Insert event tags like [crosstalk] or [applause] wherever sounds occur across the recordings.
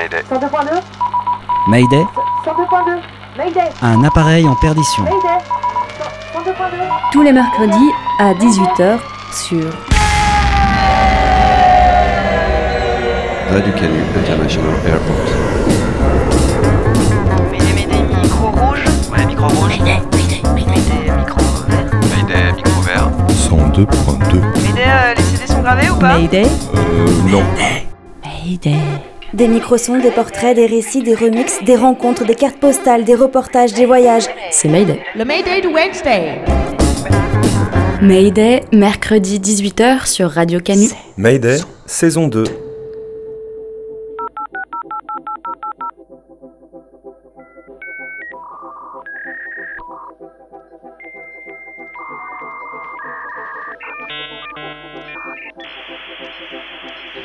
Mayday. 102.2 Mayday 102.2 Mayday Un appareil en perdition. Mayday 102.2 Tous les mercredis à 18h sur Radio Canu International Airport. Mayday, Mayday, micro rouge. Ouais, micro rouge. Mayday, micro vert. Mayday, micro vert. 102.2. Mayday, euh, les CD sont gravés ou pas? Mayday. Euh, non. Mayday. Des microsons, des portraits, des récits, des remixes, des rencontres, des cartes postales, des reportages, des voyages. C'est Mayday. Le Mayday de Wednesday Mayday, mercredi 18h sur Radio Canu. Mayday, saison 2.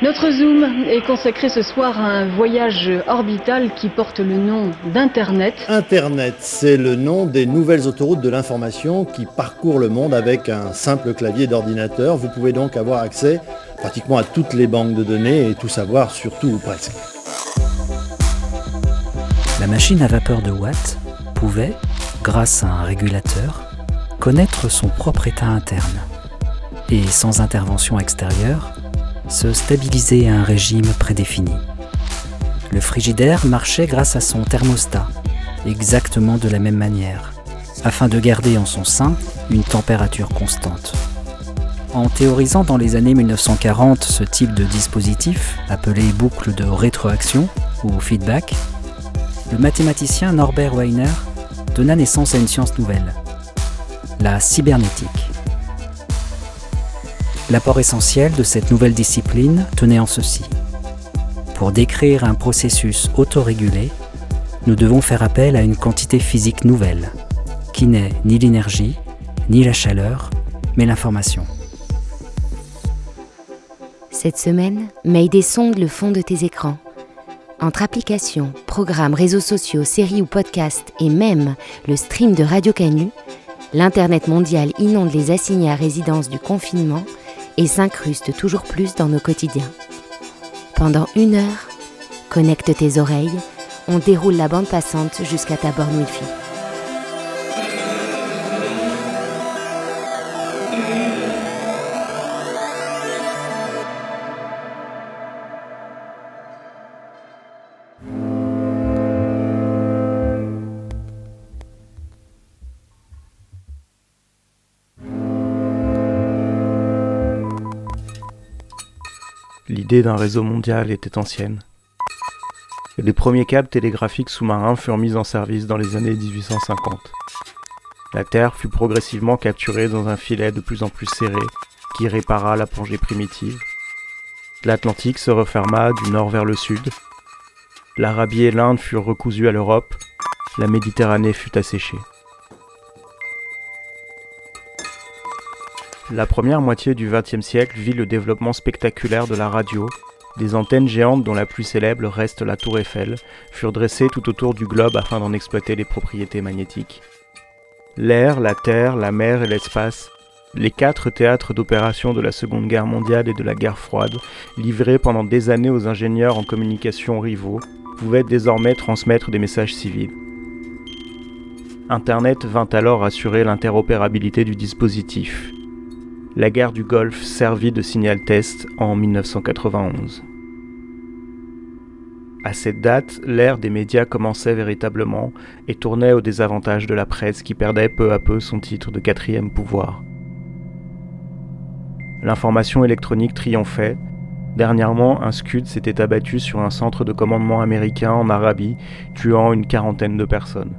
Notre Zoom est consacré ce soir à un voyage orbital qui porte le nom d'Internet. Internet, c'est le nom des nouvelles autoroutes de l'information qui parcourent le monde avec un simple clavier d'ordinateur. Vous pouvez donc avoir accès pratiquement à toutes les banques de données et tout savoir sur tout ou presque. La machine à vapeur de Watt pouvait, grâce à un régulateur, connaître son propre état interne et, sans intervention extérieure, se stabiliser à un régime prédéfini. Le frigidaire marchait grâce à son thermostat, exactement de la même manière, afin de garder en son sein une température constante. En théorisant dans les années 1940 ce type de dispositif, appelé boucle de rétroaction ou feedback, le mathématicien Norbert Weiner donna naissance à une science nouvelle, la cybernétique. L'apport essentiel de cette nouvelle discipline tenait en ceci. Pour décrire un processus autorégulé, nous devons faire appel à une quantité physique nouvelle, qui n'est ni l'énergie, ni la chaleur, mais l'information. Cette semaine, Mayday sonde le fond de tes écrans. Entre applications, programmes, réseaux sociaux, séries ou podcasts et même le stream de Radio Canu, l'Internet mondial inonde les assignés à résidence du confinement et s'incruste toujours plus dans nos quotidiens. Pendant une heure, connecte tes oreilles, on déroule la bande passante jusqu'à ta borne Wi-Fi. L'idée d'un réseau mondial était ancienne. Les premiers câbles télégraphiques sous-marins furent mis en service dans les années 1850. La Terre fut progressivement capturée dans un filet de plus en plus serré qui répara la plongée primitive. L'Atlantique se referma du nord vers le sud. L'Arabie et l'Inde furent recousues à l'Europe. La Méditerranée fut asséchée. La première moitié du XXe siècle vit le développement spectaculaire de la radio. Des antennes géantes dont la plus célèbre reste la tour Eiffel furent dressées tout autour du globe afin d'en exploiter les propriétés magnétiques. L'air, la terre, la mer et l'espace, les quatre théâtres d'opération de la Seconde Guerre mondiale et de la guerre froide, livrés pendant des années aux ingénieurs en communication rivaux, pouvaient désormais transmettre des messages civils. Internet vint alors assurer l'interopérabilité du dispositif. La guerre du Golfe servit de signal test en 1991. À cette date, l'ère des médias commençait véritablement et tournait au désavantage de la presse qui perdait peu à peu son titre de quatrième pouvoir. L'information électronique triomphait. Dernièrement, un Scud s'était abattu sur un centre de commandement américain en Arabie, tuant une quarantaine de personnes.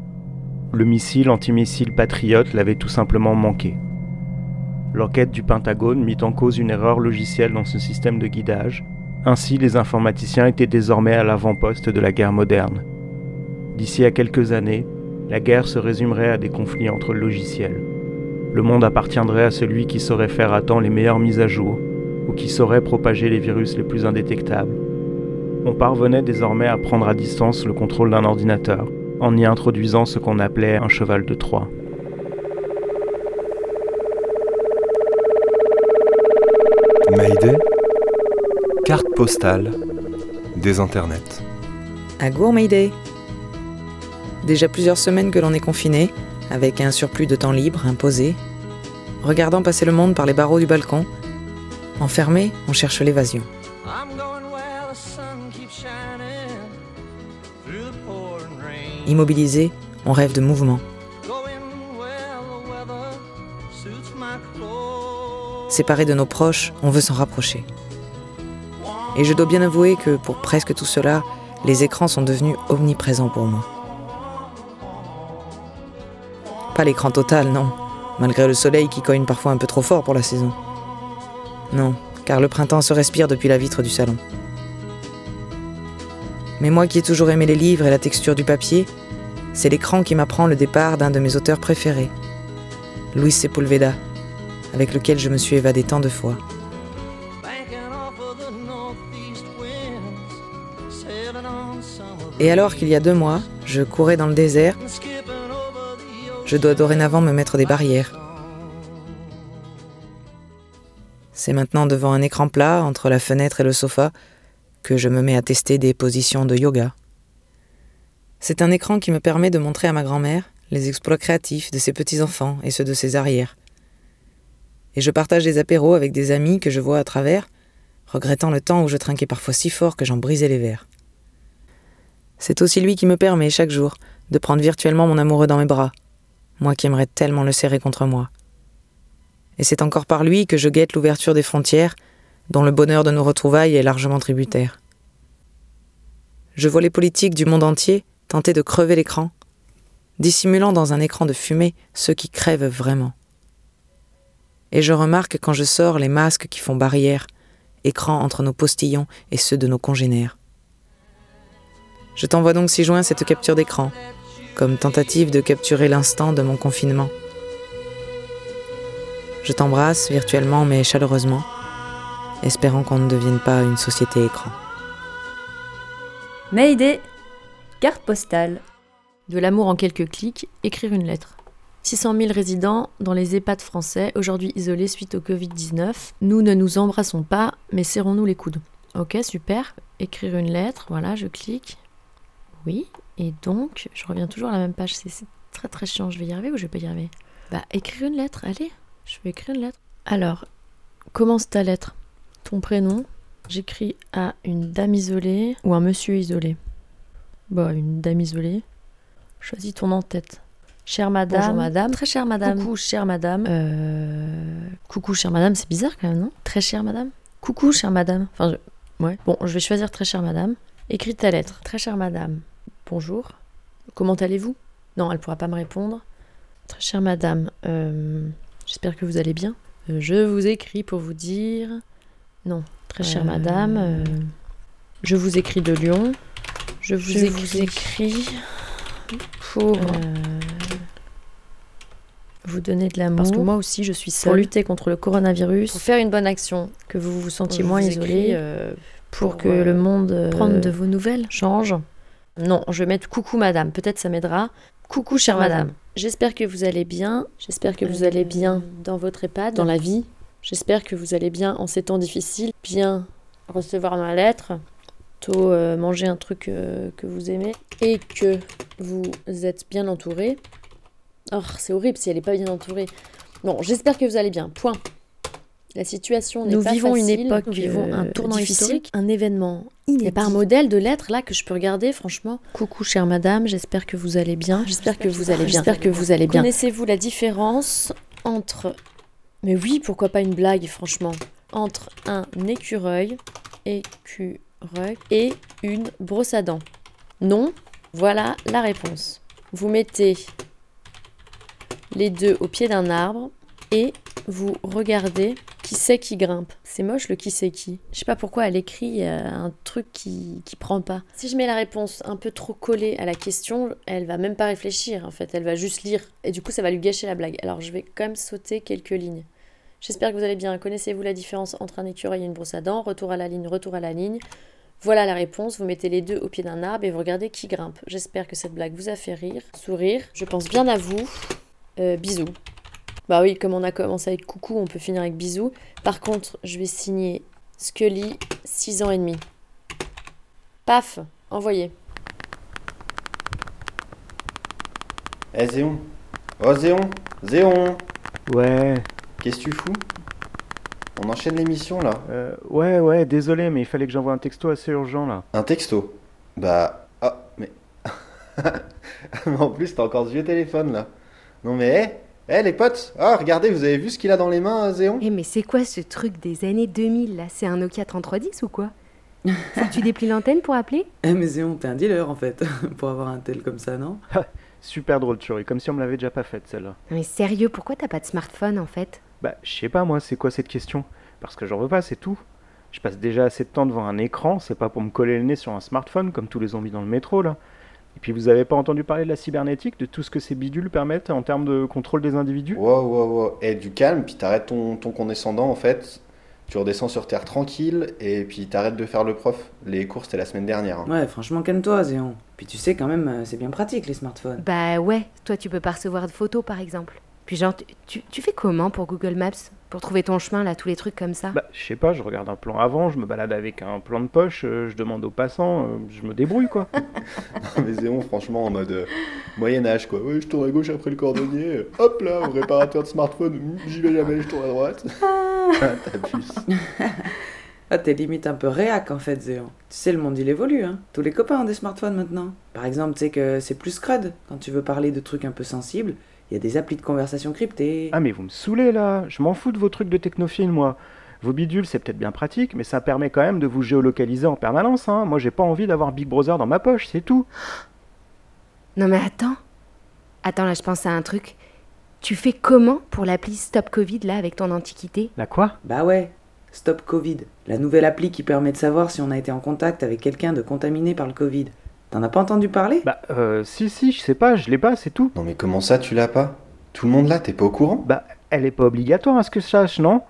Le missile antimissile Patriot l'avait tout simplement manqué. L'enquête du Pentagone mit en cause une erreur logicielle dans ce système de guidage. Ainsi, les informaticiens étaient désormais à l'avant-poste de la guerre moderne. D'ici à quelques années, la guerre se résumerait à des conflits entre logiciels. Le monde appartiendrait à celui qui saurait faire à temps les meilleures mises à jour ou qui saurait propager les virus les plus indétectables. On parvenait désormais à prendre à distance le contrôle d'un ordinateur en y introduisant ce qu'on appelait un cheval de Troie. Mayday, carte postale des internets. À Mayday Déjà plusieurs semaines que l'on est confiné, avec un surplus de temps libre imposé, regardant passer le monde par les barreaux du balcon, enfermé, on cherche l'évasion. Immobilisé, on rêve de mouvement. Séparé de nos proches, on veut s'en rapprocher. Et je dois bien avouer que pour presque tout cela, les écrans sont devenus omniprésents pour moi. Pas l'écran total, non, malgré le soleil qui cogne parfois un peu trop fort pour la saison. Non, car le printemps se respire depuis la vitre du salon. Mais moi qui ai toujours aimé les livres et la texture du papier, c'est l'écran qui m'apprend le départ d'un de mes auteurs préférés, Luis Sepulveda, avec lequel je me suis évadé tant de fois. Et alors qu'il y a deux mois, je courais dans le désert, je dois dorénavant me mettre des barrières. C'est maintenant devant un écran plat, entre la fenêtre et le sofa, que je me mets à tester des positions de yoga. C'est un écran qui me permet de montrer à ma grand-mère les exploits créatifs de ses petits-enfants et ceux de ses arrières. Et je partage des apéros avec des amis que je vois à travers, regrettant le temps où je trinquais parfois si fort que j'en brisais les verres. C'est aussi lui qui me permet, chaque jour, de prendre virtuellement mon amoureux dans mes bras, moi qui aimerais tellement le serrer contre moi. Et c'est encore par lui que je guette l'ouverture des frontières, dont le bonheur de nos retrouvailles est largement tributaire. Je vois les politiques du monde entier tenter de crever l'écran, dissimulant dans un écran de fumée ceux qui crèvent vraiment. Et je remarque quand je sors les masques qui font barrière, écran entre nos postillons et ceux de nos congénères. Je t'envoie donc si joint cette capture d'écran, comme tentative de capturer l'instant de mon confinement. Je t'embrasse virtuellement mais chaleureusement, espérant qu'on ne devienne pas une société écran. Mayday Carte postale. De l'amour en quelques clics, écrire une lettre. 600 000 résidents dans les EHPAD français, aujourd'hui isolés suite au Covid-19. Nous ne nous embrassons pas, mais serrons-nous les coudes. Ok, super. Écrire une lettre, voilà, je clique. Oui, et donc, je reviens toujours à la même page. C'est très très chiant. Je vais y arriver ou je vais pas y arriver? Bah, écrire une lettre, allez, je vais écrire une lettre. Alors, commence ta lettre. Ton prénom, j'écris à une dame isolée ou un monsieur isolé? Bah, une dame isolée. Choisis ton en-tête. Chère madame. Bonjour madame. Très chère madame. Coucou, chère madame. Euh... Coucou, chère madame, c'est bizarre quand même, non? Très chère madame. Coucou, chère madame. Enfin, je... ouais. Bon, je vais choisir très chère madame. Écris ta lettre. Très chère madame. Bonjour. Comment allez-vous? Non, elle pourra pas me répondre. Très chère madame, euh... j'espère que vous allez bien. Euh, je vous écris pour vous dire. Non, très chère madame, je vous écris de Lyon. Je vous Je écris, vous écris pour vous donner de l'amour. Parce que moi aussi, je suis seule. Pour lutter contre le coronavirus. Pour faire une bonne action. Que vous vous sentiez moins isolé. écris, euh, pour, pour, que euh, le monde. euh, prendre de vos nouvelles. Change. Non, je vais mettre coucou madame. Peut-être ça m'aidera. Coucou chère Madame. madame. J'espère que vous allez bien. J'espère que vous allez bien dans votre EHPAD, dans la vie. J'espère que vous allez bien en ces temps difficiles. Bien recevoir ma lettre. Tôt euh, manger un truc euh, que vous aimez. Et que vous êtes bien entouré. Oh, c'est horrible si elle n'est pas bien entourée. Bon, j'espère que vous allez bien. Point. La situation n'est Nous pas vivons une facile. époque, Nous vivons un euh, tournant historique, un événement il n'y a pas un modèle de lettre là que je peux regarder, franchement. Coucou, chère madame, j'espère que vous allez bien. J'espère que vous allez bien. J'espère que vous allez bien. Connaissez-vous la différence entre. Mais oui, pourquoi pas une blague, franchement. Entre un écureuil, écureuil, et une brosse à dents? Non Voilà la réponse. Vous mettez les deux au pied d'un arbre et vous regardez qui c'est qui grimpe. C'est moche le qui c'est qui. Je sais pas pourquoi elle écrit un truc qui, qui prend pas. Si je mets la réponse un peu trop collée à la question, elle va même pas réfléchir en fait, elle va juste lire. Et du coup ça va lui gâcher la blague. Alors je vais quand même sauter quelques lignes. J'espère que vous allez bien. Connaissez-vous la différence entre un écureuil et une brosse à dents? Retour à la ligne, retour à la ligne. Voilà la réponse. Vous mettez les deux au pied d'un arbre et vous regardez qui grimpe. J'espère que cette blague vous a fait rire, sourire. Je pense bien à vous euh, bisous. Bah oui, comme on a commencé avec coucou, on peut finir avec bisous. Par contre, je vais signer Scully, 6 ans et demi. Paf, envoyé. Eh Zéon Oh Zéon Zéon Ouais. Qu'est-ce que tu fous? On enchaîne l'émission là. Euh, ouais, ouais, désolé, mais il fallait que j'envoie un texto assez urgent là. Un texto? Bah. oh mais. [laughs] mais en plus, t'as encore ce vieux téléphone là. Non mais, hé Eh les potes. Ah, regardez, vous avez vu ce qu'il a dans les mains, Zéon? Eh mais c'est quoi ce truc des années 2000 là? C'est un Nokia 3310 ou quoi? [laughs] Faut que tu déplies l'antenne pour appeler? Eh mais Zéon, t'es un dealer en fait, [laughs] pour avoir un tel comme ça, non? Super drôle, Thury, comme si on me l'avait déjà pas faite celle-là. Non mais sérieux, pourquoi t'as pas de smartphone en fait? Bah, je sais pas moi, c'est quoi cette question? Parce que j'en veux pas, c'est tout. Je passe déjà assez de temps devant un écran, c'est pas pour me coller le nez sur un smartphone comme tous les zombies dans le métro là. Et puis vous avez pas entendu parler de la cybernétique, de tout ce que ces bidules permettent en termes de contrôle des individus? Wow, wow, wow. Eh, du calme, puis t'arrêtes ton, ton condescendant en fait. Tu redescends sur terre tranquille et puis t'arrêtes de faire le prof. Les cours c'était la semaine dernière. hein. Ouais, franchement, calme-toi, Zéon. Puis tu sais quand même, euh, c'est bien pratique les smartphones. Bah ouais, toi tu peux pas recevoir de photos par exemple. Puis genre, tu, tu, tu fais comment pour Google Maps? Pour trouver ton chemin là, tous les trucs comme ça? Bah, je sais pas, je regarde un plan avant, je me balade avec un plan de poche, euh, je demande aux passants, euh, je me débrouille quoi. Non, [laughs] [laughs] mais Zéon, franchement, en mode euh, Moyen-Âge quoi. Ouais, je tourne à gauche après le cordonnier. euh, hop là, au réparateur de smartphone. hum, J'y vais jamais, je tourne à droite. [laughs] Ah, T'abuses. Ah, t'es limite un peu réac en fait, Zéon. Tu sais, le monde il évolue, hein. Tous les copains ont des smartphones maintenant. Par exemple, tu sais que c'est plus crud. Quand tu veux parler de trucs un peu sensibles, il y a des applis de conversation cryptées. Ah mais vous me saoulez là, je m'en fous de vos trucs de technophile moi. Vos bidules c'est peut-être bien pratique, mais ça permet quand même de vous géolocaliser en permanence. Hein. Moi j'ai pas envie d'avoir Big Brother dans ma poche, c'est tout. Non mais attends. Attends là, je pense à un truc. Tu fais comment pour l'appli Stop Covid là avec ton antiquité? La quoi? Bah ouais, Stop Covid. La nouvelle appli qui permet de savoir si on a été en contact avec quelqu'un de contaminé par le Covid. T'en as pas entendu parler? Bah euh, si si, je sais pas, je l'ai pas, c'est tout. Non mais comment ça tu l'as pas? Tout le monde l'a, t'es pas au courant? Bah elle est pas obligatoire à ce que je sache, non?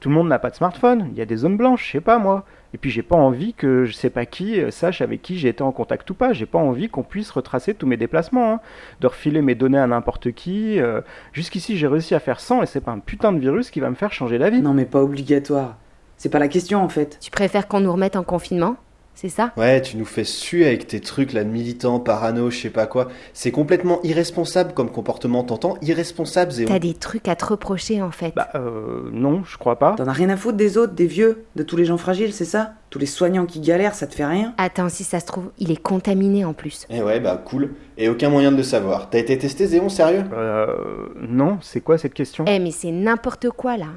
Tout le monde n'a pas de smartphone, il y a des zones blanches, je sais pas moi. Et puis j'ai pas envie que je sais pas qui euh, sache avec qui j'ai été en contact ou pas. J'ai pas envie qu'on puisse retracer tous mes déplacements, hein. de refiler mes données à n'importe qui. euh. Jusqu'ici j'ai réussi à faire 100 et c'est pas un putain de virus qui va me faire changer la vie. Non mais pas obligatoire. C'est pas la question en fait. Tu préfères qu'on nous remette en confinement? C'est ça? Ouais, tu nous fais suer avec tes trucs là de militants, parano, je sais pas quoi. C'est complètement irresponsable comme comportement, t'entends? Irresponsable, Zéon. T'as des trucs à te reprocher en fait. Bah euh, non, je crois pas. T'en as rien à foutre des autres, des vieux, de tous les gens fragiles, c'est ça? Tous les soignants qui galèrent, ça te fait rien? Attends, si ça se trouve, il est contaminé en plus. Eh ouais, bah cool. Et aucun moyen de le savoir. T'as été testé, Zéon, sérieux? Euh. Non, c'est quoi cette question? Eh mais c'est n'importe quoi là.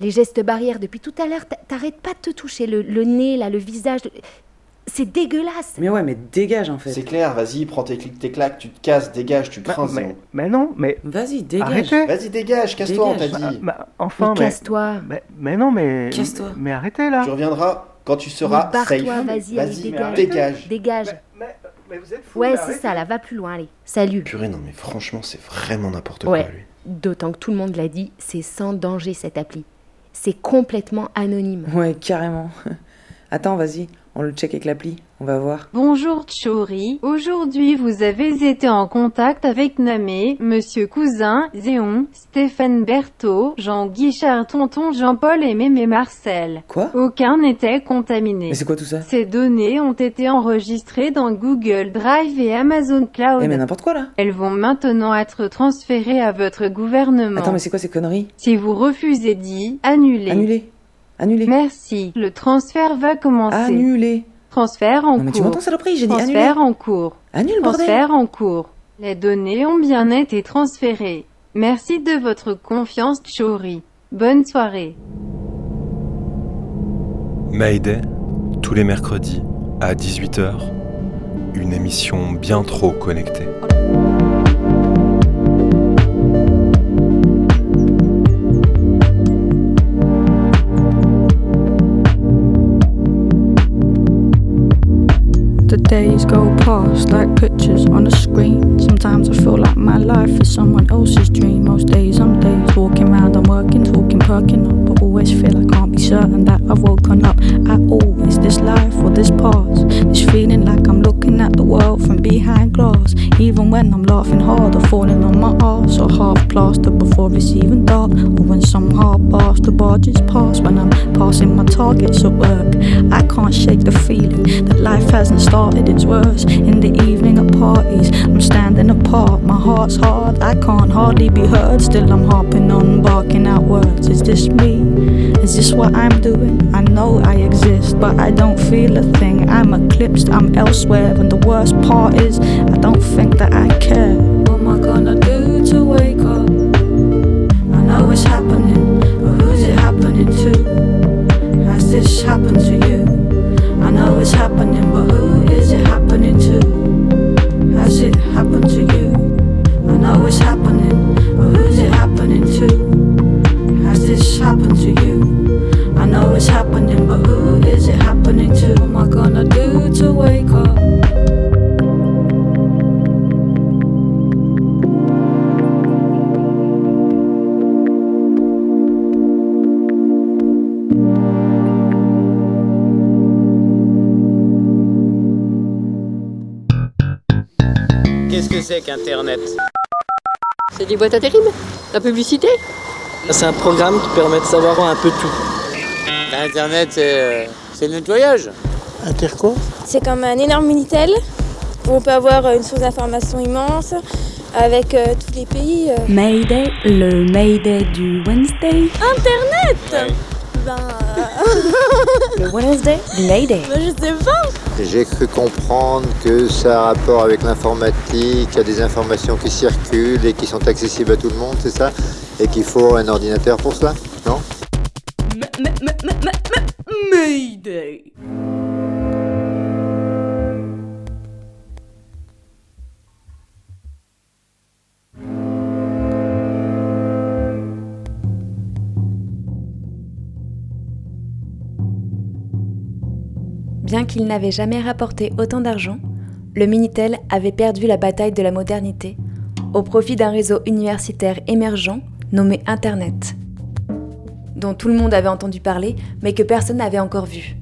Les gestes barrières depuis tout à l'heure, t'a- t'arrêtes pas de te toucher le, le nez là, le visage. C'est dégueulasse. Mais ouais, mais dégage en fait. C'est clair, vas-y, prends tes clics, tes claques, tu te casses, dégage, tu crains, mais, Zéon. mais non, mais Vas-y, dégage. Vas-y, dégage, casse-toi, on t'a Dégage. dit. Bah, enfin, Mais mais, casse-toi. mais, mais non, mais Casse-toi. Mais arrêtez là. Tu reviendras quand tu seras Mais safe. vas-y, Vas-y, dégage. dégage. Dégage. Mais, mais vous êtes fous. Ouais, mais c'est ça, là, va plus loin, allez. Salut. Purée, non mais franchement, c'est vraiment n'importe Ouais. quoi, lui. D'autant que tout le monde l'a dit, c'est sans danger cette appli. C'est complètement anonyme. Ouais, carrément. [laughs] Attends, vas-y, on le check avec l'appli, on va voir. Bonjour Tchori. Aujourd'hui, vous avez été en contact avec Namé, Monsieur Cousin, Zéon, Stéphane Berthaud, Jean Guichard, Tonton Jean-Paul et Mémé Marcel. Quoi? Aucun n'était contaminé. Mais c'est quoi tout ça? Ces données ont été enregistrées dans Google Drive et Amazon Cloud. Eh mais n'importe quoi là Elles vont maintenant être transférées à votre gouvernement. Attends, mais c'est quoi ces conneries? Si vous refusez d'y, annulez. Annulé Annulé Merci. Le transfert va commencer. Annulé Transfert en Non mais tu cours. m'entends saloperie, j'ai dit annulé Transfert en cours. Annule bordel Transfert en cours. Les données ont bien été transférées. Merci de votre confiance, Chori. Bonne soirée. Mayday, tous les mercredis à 18h, une émission bien trop connectée. Days go past like pictures on a screen. Sometimes I feel like my life is someone else's dream. Most days I'm days walking around, I'm working, talking, perking up. But always feel I can't be certain that I've woken up at all. Is this life or this past? This feeling like I'm looking at the world from behind glass. Even when I'm laughing hard or falling on my ass or half plastered before it's even dark. Or when some hard bastard barges past when I'm passing my targets at work. I can't shake the feeling that life hasn't started its worse. In the evening at parties. I'm standing apart, my heart's hard. I can't hardly be heard. Still, I'm harping on, barking out words. Is this me? Is this what I'm doing? I know I exist, but I don't feel a thing. I'm eclipsed, I'm elsewhere. And the worst part is, I don't think that I care. What am I gonna do to wake up? I know it's happening, but who's it happening to? Has this happened to you? I know it's happening, but who is it happening to? Has it happened to you? I know it's happening, but who's it happening to? Has this happened to you? I know it's happening, but who is it happening to? What am I gonna do to wake up? Qu'Internet C'est des boîtes à terribles La publicité? C'est un programme qui permet de savoir un peu tout. Internet, c'est euh, c'est le nettoyage. Inter quoi? C'est comme un énorme Minitel où on peut avoir euh, une source d'information immense avec euh, tous les pays. euh. Mayday, le Mayday du Wednesday. Internet Ben. [laughs] Le Wednesday, le Mayday. ben, je sais pas. J'ai cru comprendre que ça a rapport avec l'informatique, il y a des informations qui circulent et qui sont accessibles à tout le monde, c'est ça? Et qu'il faut un ordinateur pour ça, non? Bien qu'il n'avait jamais rapporté autant d'argent, le Minitel avait perdu la bataille de la modernité au profit d'un réseau universitaire émergent nommé Internet, dont tout le monde avait entendu parler mais que personne n'avait encore vu.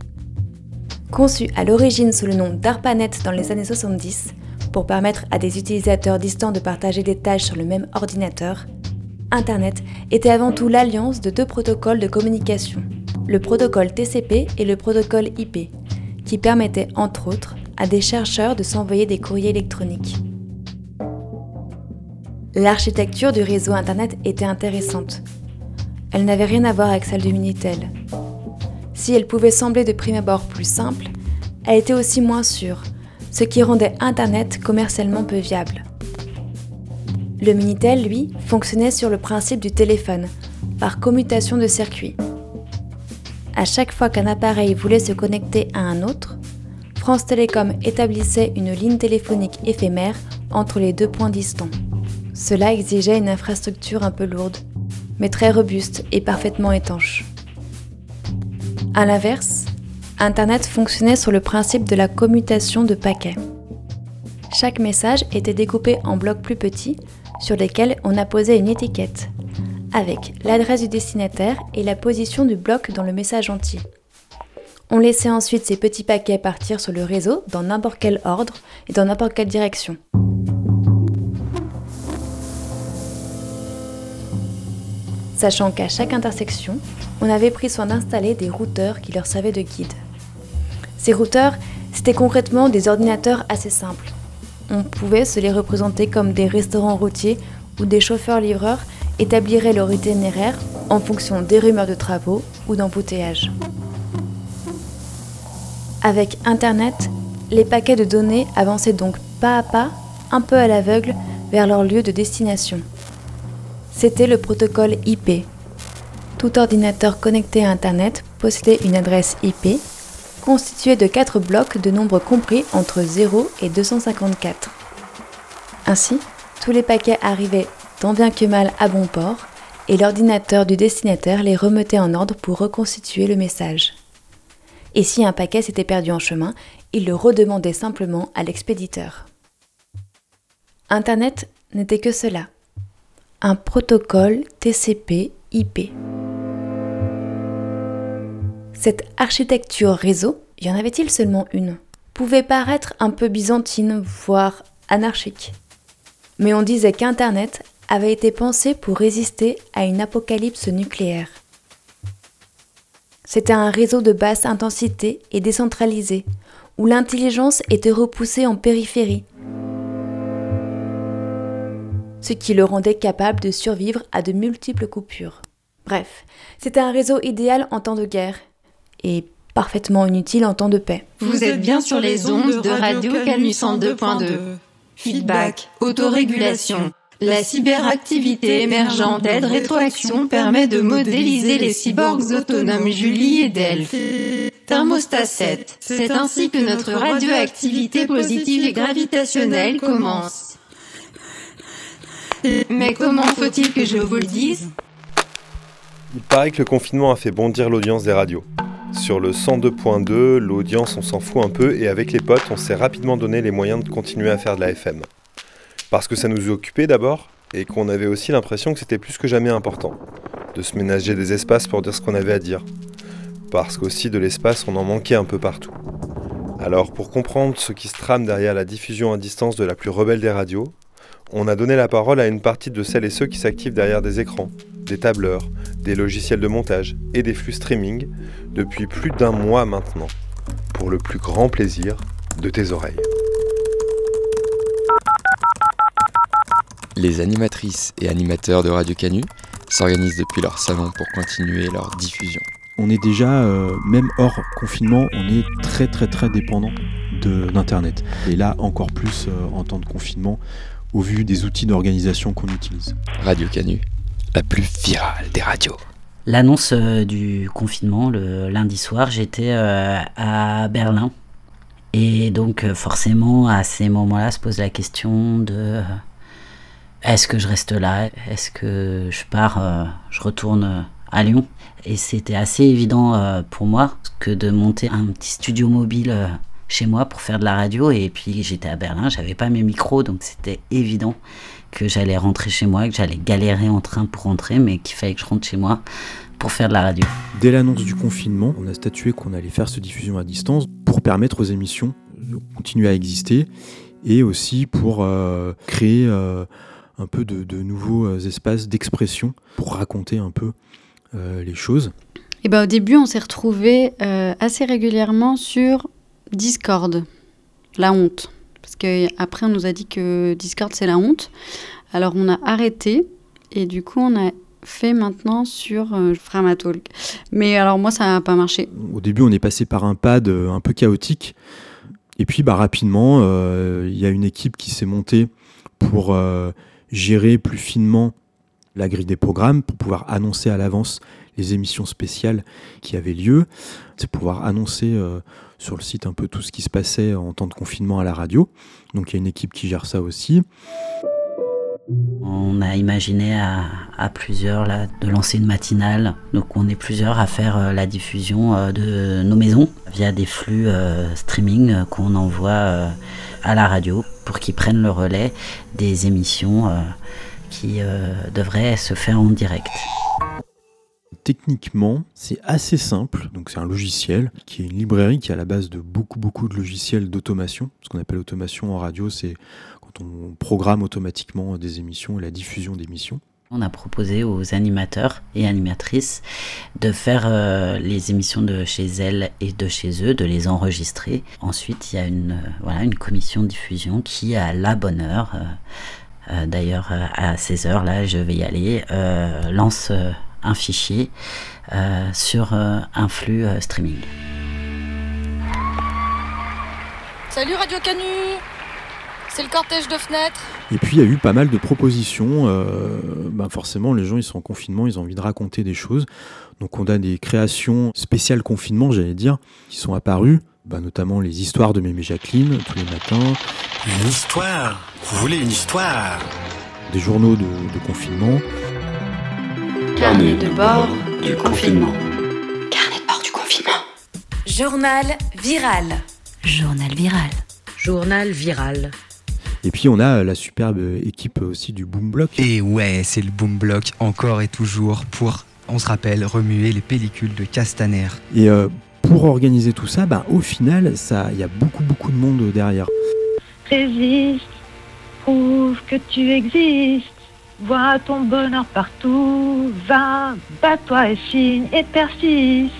Conçu à l'origine sous le nom d'ARPANET dans les années 70 pour permettre à des utilisateurs distants de partager des tâches sur le même ordinateur, Internet était avant tout l'alliance de deux protocoles de communication, le protocole TCP et le protocole IP, qui permettaient entre autres à des chercheurs de s'envoyer des courriers électroniques. L'architecture du réseau Internet était intéressante. Elle n'avait rien à voir avec celle du Minitel. Si elle pouvait sembler de prime abord plus simple, elle était aussi moins sûre, ce qui rendait Internet commercialement peu viable. Le Minitel, lui, fonctionnait sur le principe du téléphone, par commutation de circuits. À chaque fois qu'un appareil voulait se connecter à un autre, France Télécom établissait une ligne téléphonique éphémère entre les deux points distants. Cela exigeait une infrastructure un peu lourde, mais très robuste et parfaitement étanche. A l'inverse, Internet fonctionnait sur le principe de la commutation de paquets. Chaque message était découpé en blocs plus petits sur lesquels on apposait une étiquette, avec l'adresse du destinataire et la position du bloc dans le message entier. On laissait ensuite ces petits paquets partir sur le réseau dans n'importe quel ordre et dans n'importe quelle direction. Sachant qu'à chaque intersection, on avait pris soin d'installer des routeurs qui leur servaient de guide. Ces routeurs, c'était concrètement des ordinateurs assez simples. On pouvait se les représenter comme des restaurants routiers où des chauffeurs-livreurs établiraient leur itinéraire en fonction des rumeurs de travaux ou d'embouteillages. Avec Internet, les paquets de données avançaient donc pas à pas, un peu à l'aveugle, vers leur lieu de destination. C'était le protocole IP. Tout ordinateur connecté à Internet possédait une adresse IP constituée de quatre blocs de nombres compris entre 0 et 254. Ainsi, tous les paquets arrivaient tant bien que mal à bon port et l'ordinateur du destinataire les remettait en ordre pour reconstituer le message. Et si un paquet s'était perdu en chemin, il le redemandait simplement à l'expéditeur. Internet n'était que cela, un protocole TCP/IP. Cette architecture réseau, y en avait-il seulement une, pouvait paraître un peu byzantine, voire anarchique. Mais on disait qu'Internet avait été pensé pour résister à une apocalypse nucléaire. C'était un réseau de basse intensité et décentralisé, où l'intelligence était repoussée en périphérie, ce qui le rendait capable de survivre à de multiples coupures. Bref, c'était un réseau idéal en temps de guerre et parfaitement inutile en temps de paix. Vous êtes bien sur les ondes de Radio Canus 102.2. Feedback, autorégulation. La cyberactivité émergente d'aide rétroaction permet de modéliser les cyborgs autonomes Julie et Delphes. Thermostat 7. C'est ainsi que notre radioactivité positive et gravitationnelle commence. Mais comment faut-il que je vous le dise? Il paraît que le confinement a fait bondir l'audience des radios. Sur le 102.2, l'audience on s'en fout un peu et avec les potes on s'est rapidement donné les moyens de continuer à faire de la FM. Parce que ça nous occupait d'abord et qu'on avait aussi l'impression que c'était plus que jamais important de se ménager des espaces pour dire ce qu'on avait à dire. Parce qu'aussi de l'espace on en manquait un peu partout. Alors pour comprendre ce qui se trame derrière la diffusion à distance de la plus rebelle des radios, on a donné la parole à une partie de celles et ceux qui s'activent derrière des écrans, des tableurs, des logiciels de montage et des flux streaming depuis plus d'un mois maintenant, pour le plus grand plaisir de tes oreilles. Les animatrices et animateurs de Radio Canu s'organisent depuis leur salon pour continuer leur diffusion. On est déjà, euh, même hors confinement, on est très très très dépendant d'Internet. Et là, encore plus euh, en temps de confinement, au vu des outils d'organisation qu'on utilise. Radio Canu, la plus virale des radios. L'annonce euh, du confinement le lundi soir, j'étais euh, à Berlin. Et donc forcément, à ces moments-là, se pose la question de euh, est-ce que je reste là? Est-ce que je pars euh, Je retourne euh, à Lyon? Et c'était assez évident euh, pour moi que de monter un petit studio mobile chez moi pour faire de la radio. Et puis j'étais à Berlin, j'avais pas mes micros, donc c'était évident que j'allais rentrer chez moi, que j'allais galérer en train pour rentrer, mais qu'il fallait que je rentre chez moi pour faire de la radio. Dès l'annonce du confinement, on a statué qu'on allait faire cette diffusion à distance pour permettre aux émissions de continuer à exister et aussi pour créer un peu de, de nouveaux euh, espaces d'expression pour raconter un peu euh, les choses. Et ben, au début, on s'est retrouvés euh, assez régulièrement sur Discord, la honte. Parce qu'après, on nous a dit que Discord, c'est la honte. Alors, on a arrêté et du coup, on a fait maintenant sur euh, Framatalk. Mais alors, moi, ça n'a pas marché. Au début, on est passé par un pad euh, un peu chaotique. Et puis, bah, rapidement, euh, il y a une équipe qui s'est montée pour gérer plus finement la grille des programmes, pour pouvoir annoncer à l'avance les émissions spéciales qui avaient lieu. C'est pouvoir annoncer euh, sur le site un peu tout ce qui se passait en temps de confinement à la radio. Donc, il y a une équipe qui gère ça aussi. On a imaginé à, plusieurs là, de lancer une matinale. Donc on est plusieurs à faire euh, la diffusion euh, de nos maisons via des flux streaming qu'on envoie à la radio pour qu'ils prennent le relais des émissions euh, qui euh, devraient se faire en direct. Techniquement, c'est assez simple. C'est un logiciel qui est une librairie qui est à la base de beaucoup, beaucoup de logiciels d'automation. Ce qu'on appelle automation en radio, c'est quand on programme automatiquement des émissions et la diffusion d'émissions. On a proposé aux animateurs et animatrices de faire euh, les émissions de chez elles et de chez eux, de les enregistrer. Ensuite, il y a une, euh, commission de diffusion qui, à la bonne heure, euh, d'ailleurs à 16h, là je vais y aller, lance un fichier sur un flux streaming. Salut Radio Canu C'est le cortège de fenêtres Et puis, il y a eu pas mal de propositions. Euh, ben forcément, les gens, ils sont en confinement, ils ont envie de raconter des choses. Donc, on a des créations spéciales confinement, j'allais dire, qui sont apparues. Ben, notamment les histoires de Mémé Jacqueline, tous les matins. Une histoire Vous voulez une histoire? Des journaux de, de confinement. Carnet de bord du confinement. Carnet de bord du confinement. Journal viral. Journal viral. Journal viral. Et puis, on a la superbe équipe aussi du Boom Block. Et ouais, c'est le Boom Block encore et toujours pour, on se rappelle, remuer les pellicules de Castaner. Et euh, pour organiser tout ça, ben, au final, ça, il y a beaucoup, beaucoup de monde derrière. Résiste, prouve que tu existes, vois ton bonheur partout, va, bats-toi et signe et persiste.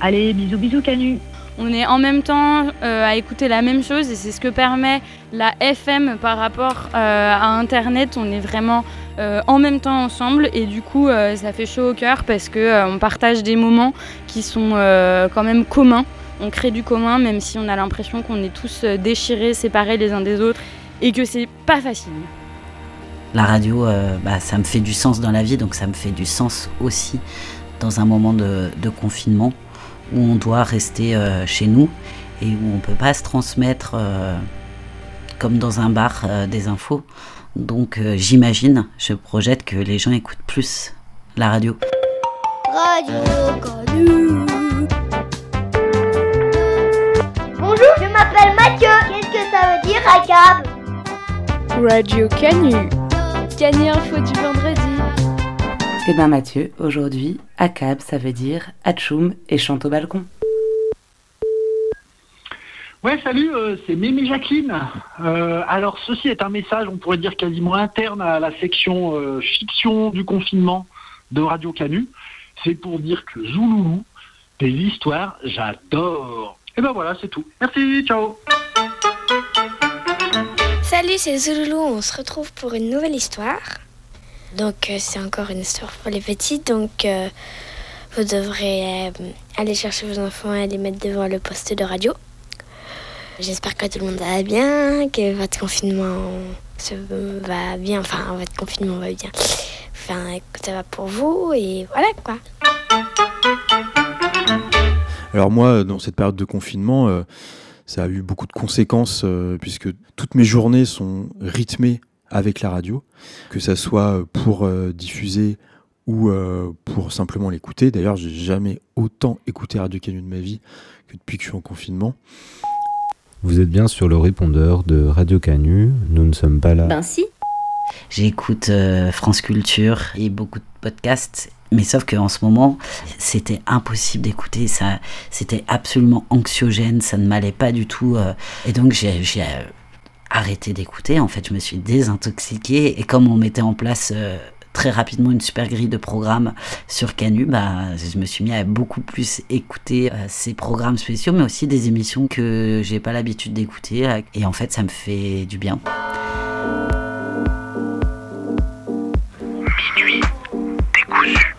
Allez, bisous, bisous, Canu. On est en même temps à écouter la même chose et c'est ce que permet la FM par rapport à Internet. On est vraiment en même temps ensemble et du coup ça fait chaud au cœur parce qu'on partage des moments qui sont quand même communs. On crée du commun même si on a l'impression qu'on est tous déchirés, séparés les uns des autres et que c'est pas facile. La radio, bah, ça me fait du sens dans la vie, donc ça me fait du sens aussi dans un moment de confinement où on doit rester euh, chez nous et où on ne peut pas se transmettre euh, comme dans un bar euh, des infos. Donc j'imagine, je projette que les gens écoutent plus la radio. Radio Canu. Bonjour, je m'appelle Mathieu. Qu'est-ce que ça veut dire ACAB Radio Canu. Canu Info du vendredi. Eh ben Mathieu, aujourd'hui, ACAB, ça veut dire Atchoum et chante au balcon. Ouais, salut, euh, c'est Mémé Jacqueline. Euh, alors, ceci est un message, on pourrait dire quasiment interne à la section euh, fiction du confinement de Radio Canu. C'est pour dire que Zouloulou, des histoires, j'adore. Et eh ben voilà, c'est tout. Merci, ciao. Salut, c'est Zouloulou, on se retrouve pour une nouvelle histoire. Donc euh, c'est encore une histoire pour les petits. Donc euh, vous devrez euh, aller chercher vos enfants et les mettre devant le poste de radio. J'espère que tout le monde va bien, que votre confinement se va bien, enfin votre confinement va bien. Enfin, que ça va pour vous et voilà quoi. Alors moi, dans cette période de confinement, ça a eu beaucoup de conséquences puisque toutes mes journées sont rythmées avec la radio, que ça soit pour euh, diffuser ou euh, pour simplement l'écouter. D'ailleurs, j'ai jamais autant écouté Radio Canu de ma vie que depuis que je suis en confinement. Vous êtes bien sur le répondeur de Radio Canu, nous ne sommes pas là. Ben si. J'écoute euh, France Culture et beaucoup de podcasts mais sauf qu'en ce moment, c'était impossible d'écouter, ça, c'était absolument anxiogène, ça ne m'allait pas du tout. et donc j'ai arrêté d'écouter. En fait, je me suis désintoxiqué. Et comme on mettait en place euh, très rapidement une super grille de programmes sur Canu, bah, je me suis mis à beaucoup plus écouter euh, ces programmes spéciaux, mais aussi des émissions que j'ai pas l'habitude d'écouter. Et en fait, ça me fait du bien. Minuit décousu.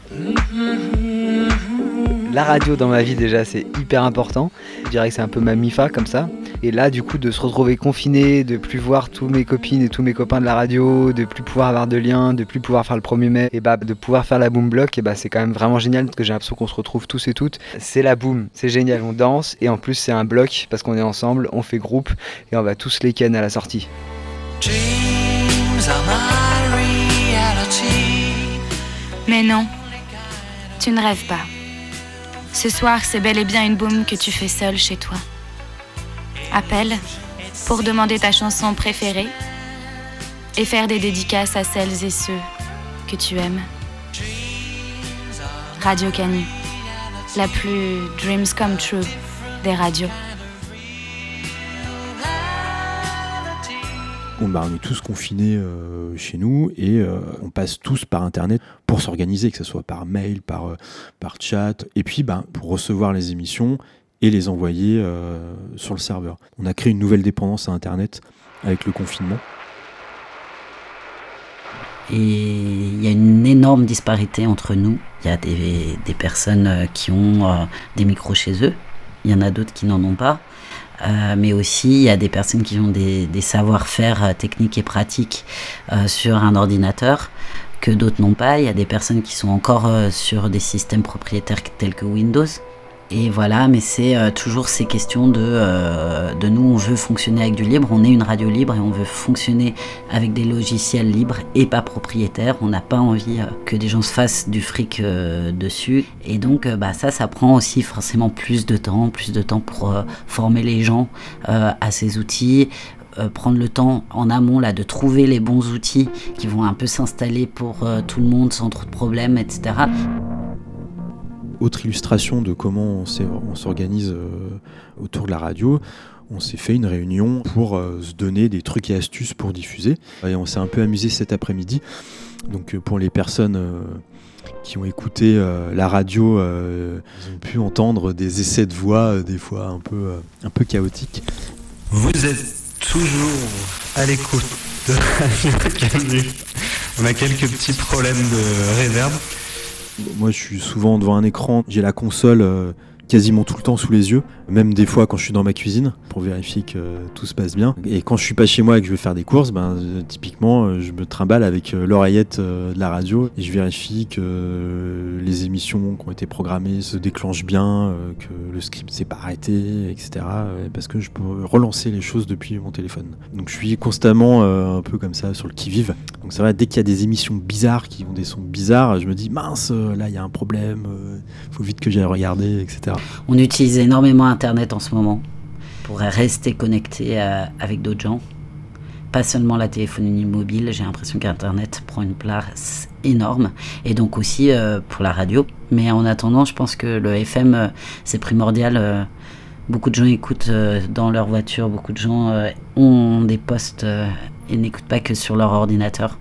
La radio dans ma vie déjà c'est hyper important. Je dirais que c'est un peu ma mifa comme ça. Et là, du coup, de se retrouver confiné, de plus voir tous mes copines et tous mes copains de la radio, de plus pouvoir avoir de liens, de plus pouvoir faire le 1er mai, et bah de pouvoir faire la boom block, et bah c'est quand même vraiment génial parce que j'ai l'impression qu'on se retrouve tous et toutes. C'est la boom, c'est génial, on danse et en plus c'est un bloc parce qu'on est ensemble, on fait groupe et on va tous les ken à la sortie. Mais non, tu ne rêves pas. Ce soir, c'est bel et bien une boom que tu fais seule chez toi. Appelle pour demander ta chanson préférée et faire des dédicaces à celles et ceux que tu aimes. Radio Canu, la plus dreams come true des radios. Bah, on est tous confinés euh, chez nous et euh, on passe tous par Internet pour s'organiser, que ce soit par mail, par, euh, par chat, et puis bah, pour recevoir les émissions et les envoyer euh, sur le serveur. On a créé une nouvelle dépendance à Internet avec le confinement. Et il y a une énorme disparité entre nous. Il y a des, personnes euh, qui ont euh, des micros chez eux, il y en a d'autres qui n'en ont pas. mais aussi il y a des personnes qui ont des savoir-faire techniques et pratiques sur un ordinateur que d'autres n'ont pas. Il y a des personnes qui sont encore sur des systèmes propriétaires tels que Windows. Et voilà, mais c'est euh, toujours ces questions de, euh, de nous, on veut fonctionner avec du libre, on est une radio libre et on veut fonctionner avec des logiciels libres et pas propriétaires. On n'a pas envie euh, que des gens se fassent du fric dessus. Et donc, bah, ça, ça prend aussi forcément plus de temps, plus de temps pour former les gens à ces outils, prendre le temps en amont là de trouver les bons outils qui vont un peu s'installer pour tout le monde sans trop de problèmes, etc autre illustration de comment on s'organise euh, autour de la radio, on s'est fait une réunion pour euh, se donner des trucs et astuces pour diffuser. Et on s'est un peu amusé cet après-midi. Donc euh, pour les personnes qui ont écouté la radio, ils ont pu entendre des essais de voix, des fois un peu, un peu chaotiques. Vous êtes toujours à l'écoute. On a quelques petits problèmes de reverb. Moi, je suis souvent devant un écran, j'ai la console euh, quasiment tout le temps sous les yeux, même des fois quand je suis dans ma cuisine, pour vérifier que tout se passe bien. Et quand je suis pas chez moi et que je vais faire des courses, ben, euh, typiquement, euh, je me trimballe avec euh, l'oreillette de la radio et je vérifie que les émissions qui ont été programmées se déclenchent bien, que le script s'est pas arrêté, etc. Parce que je peux relancer les choses depuis mon téléphone. Donc je suis constamment un peu comme ça sur le qui-vive. Donc c'est vrai, dès qu'il y a des émissions bizarres qui ont des sons bizarres, je me dis mince, là il y a un problème, faut vite que j'aille regarder, etc. On utilise énormément Internet en ce moment pour rester connecté euh, avec d'autres gens. Pas seulement la téléphonie mobile, j'ai l'impression qu'Internet prend une place énorme. Et donc aussi euh, pour la radio. Mais en attendant, je pense que le FM, euh, c'est primordial. beaucoup de gens écoutent dans leur voiture, beaucoup de gens ont des postes et n'écoutent pas que sur leur ordinateur.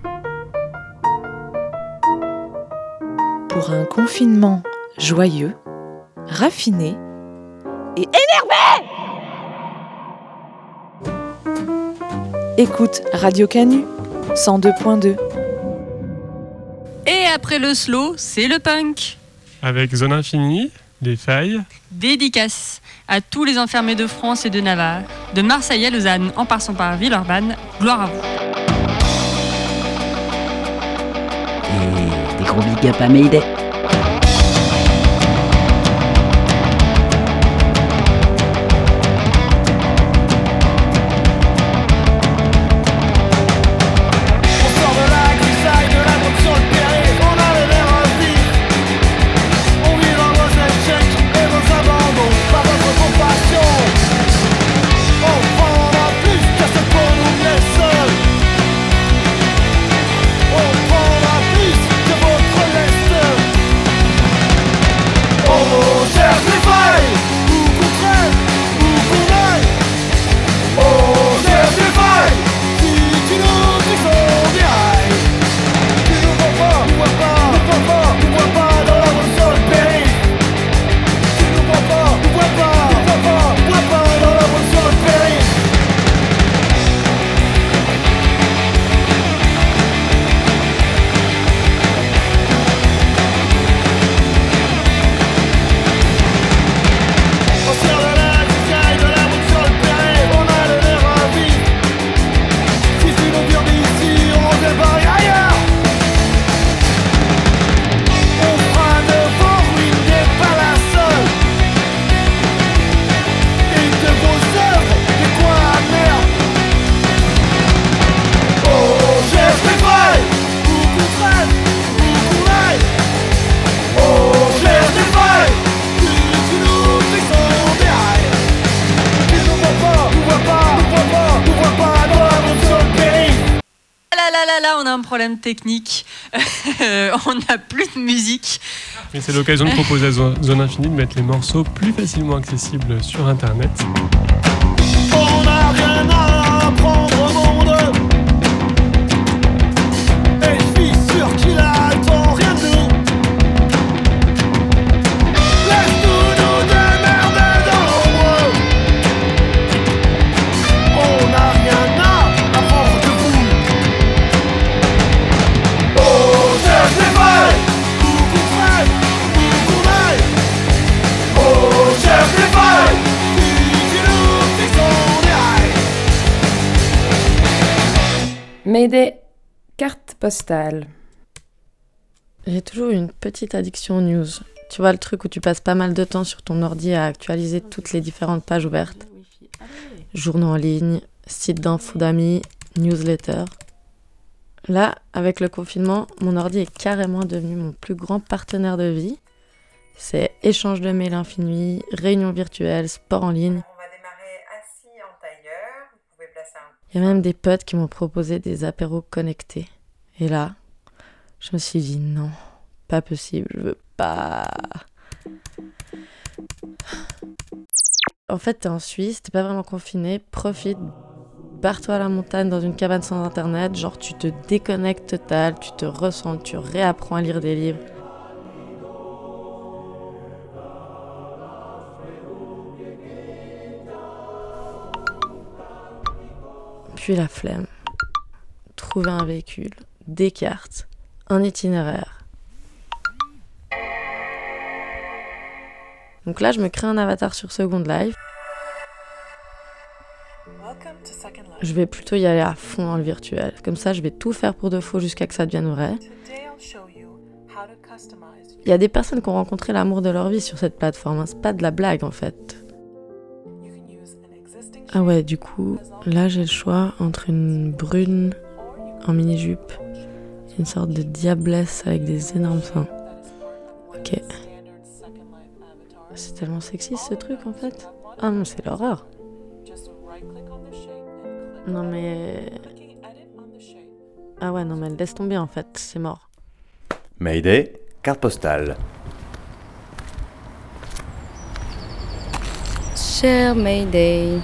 Pour un confinement joyeux, raffiné et énervé Écoute Radio Canu 102.2. Et après le slow, c'est le punk. Avec Zone Infini, Les Failles, Dédicace à tous les enfermés de France et de Navarre, de Marseille à Lausanne en passant par Villeurbanne, gloire à vous. Et des gros big up à Mayday. Là, on a un problème technique. Euh, [laughs] on n'a plus de musique. mais c'est l'occasion de proposer à Zo- Zone Infini de mettre les morceaux plus facilement accessibles sur Internet. Postale. J'ai toujours une petite addiction aux news. Tu vois le truc où tu passes pas mal de temps sur ton ordi à actualiser toutes les différentes pages ouvertes. Journaux en ligne, sites d'infos d'amis, newsletter. Là, avec le confinement, mon ordi est carrément devenu mon plus grand partenaire de vie. C'est échange de mails infini, réunions virtuelles, sport en ligne. Il y a même des potes qui m'ont proposé des apéros connectés. Et là, je me suis dit non, pas possible, je veux pas. En fait, t'es en Suisse, t'es pas vraiment confiné, profite, pars-toi à la montagne dans une cabane sans internet, genre tu te déconnectes total, tu te ressens, tu réapprends à lire des livres. Puis la flemme. Trouver un véhicule, des cartes, un itinéraire. Donc là, je me crée un avatar sur Second Life. Je vais plutôt y aller à fond dans le virtuel. Comme ça, je vais tout faire pour de faux jusqu'à que ça devienne vrai. Il y a des personnes qui ont rencontré l'amour de leur vie sur cette plateforme. hein. C'est pas de la blague en fait. Ah ouais, du coup, là j'ai le choix entre une brune en mini-jupe, une sorte de diablesse avec des énormes seins. Ok. C'est tellement sexy ce truc en fait. Ah non, c'est l'horreur. Non mais. Ah ouais, non mais laisse tomber en fait, c'est mort. Mayday, carte postale. Cher Mayday.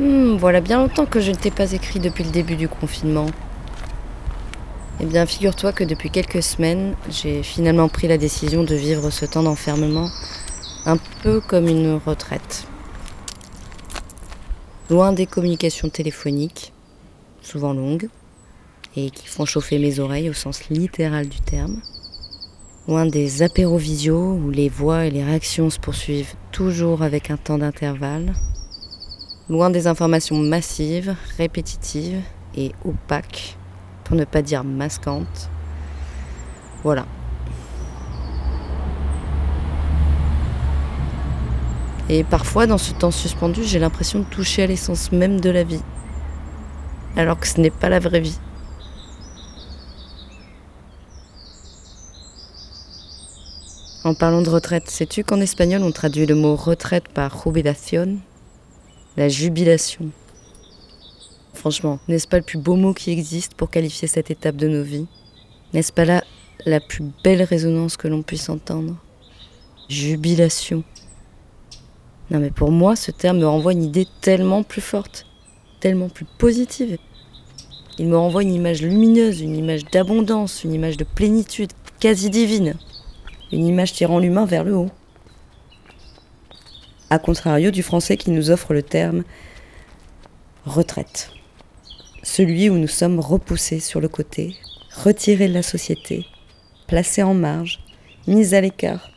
Hmm, voilà bien longtemps que je ne t'ai pas écrit depuis le début du confinement. Eh bien, figure-toi que depuis quelques semaines, j'ai finalement pris la décision de vivre ce temps d'enfermement un peu comme une retraite. Loin des communications téléphoniques, souvent longues, et qui font chauffer mes oreilles au sens littéral du terme. Loin des apérovisio où les voix et les réactions se poursuivent toujours avec un temps d'intervalle. Loin des informations massives, répétitives et opaques, pour ne pas dire masquantes. Voilà. Et parfois, dans ce temps suspendu, j'ai l'impression de toucher à l'essence même de la vie. Alors que ce n'est pas la vraie vie. En parlant de retraite, sais-tu qu'en espagnol on traduit le mot retraite par jubilación? La jubilation. Franchement, n'est-ce pas le plus beau mot qui existe pour qualifier cette étape de nos vies? N'est-ce pas là la plus belle résonance que l'on puisse entendre? Jubilation. Non mais pour moi, ce terme me renvoie une idée tellement plus forte, tellement plus positive. Il me renvoie une image lumineuse, une image d'abondance, une image de plénitude, quasi divine. Une image tirant l'humain vers le haut. A contrario du français qui nous offre le terme retraite. Celui où nous sommes repoussés sur le côté, retirés de la société, placés en marge, mis à l'écart,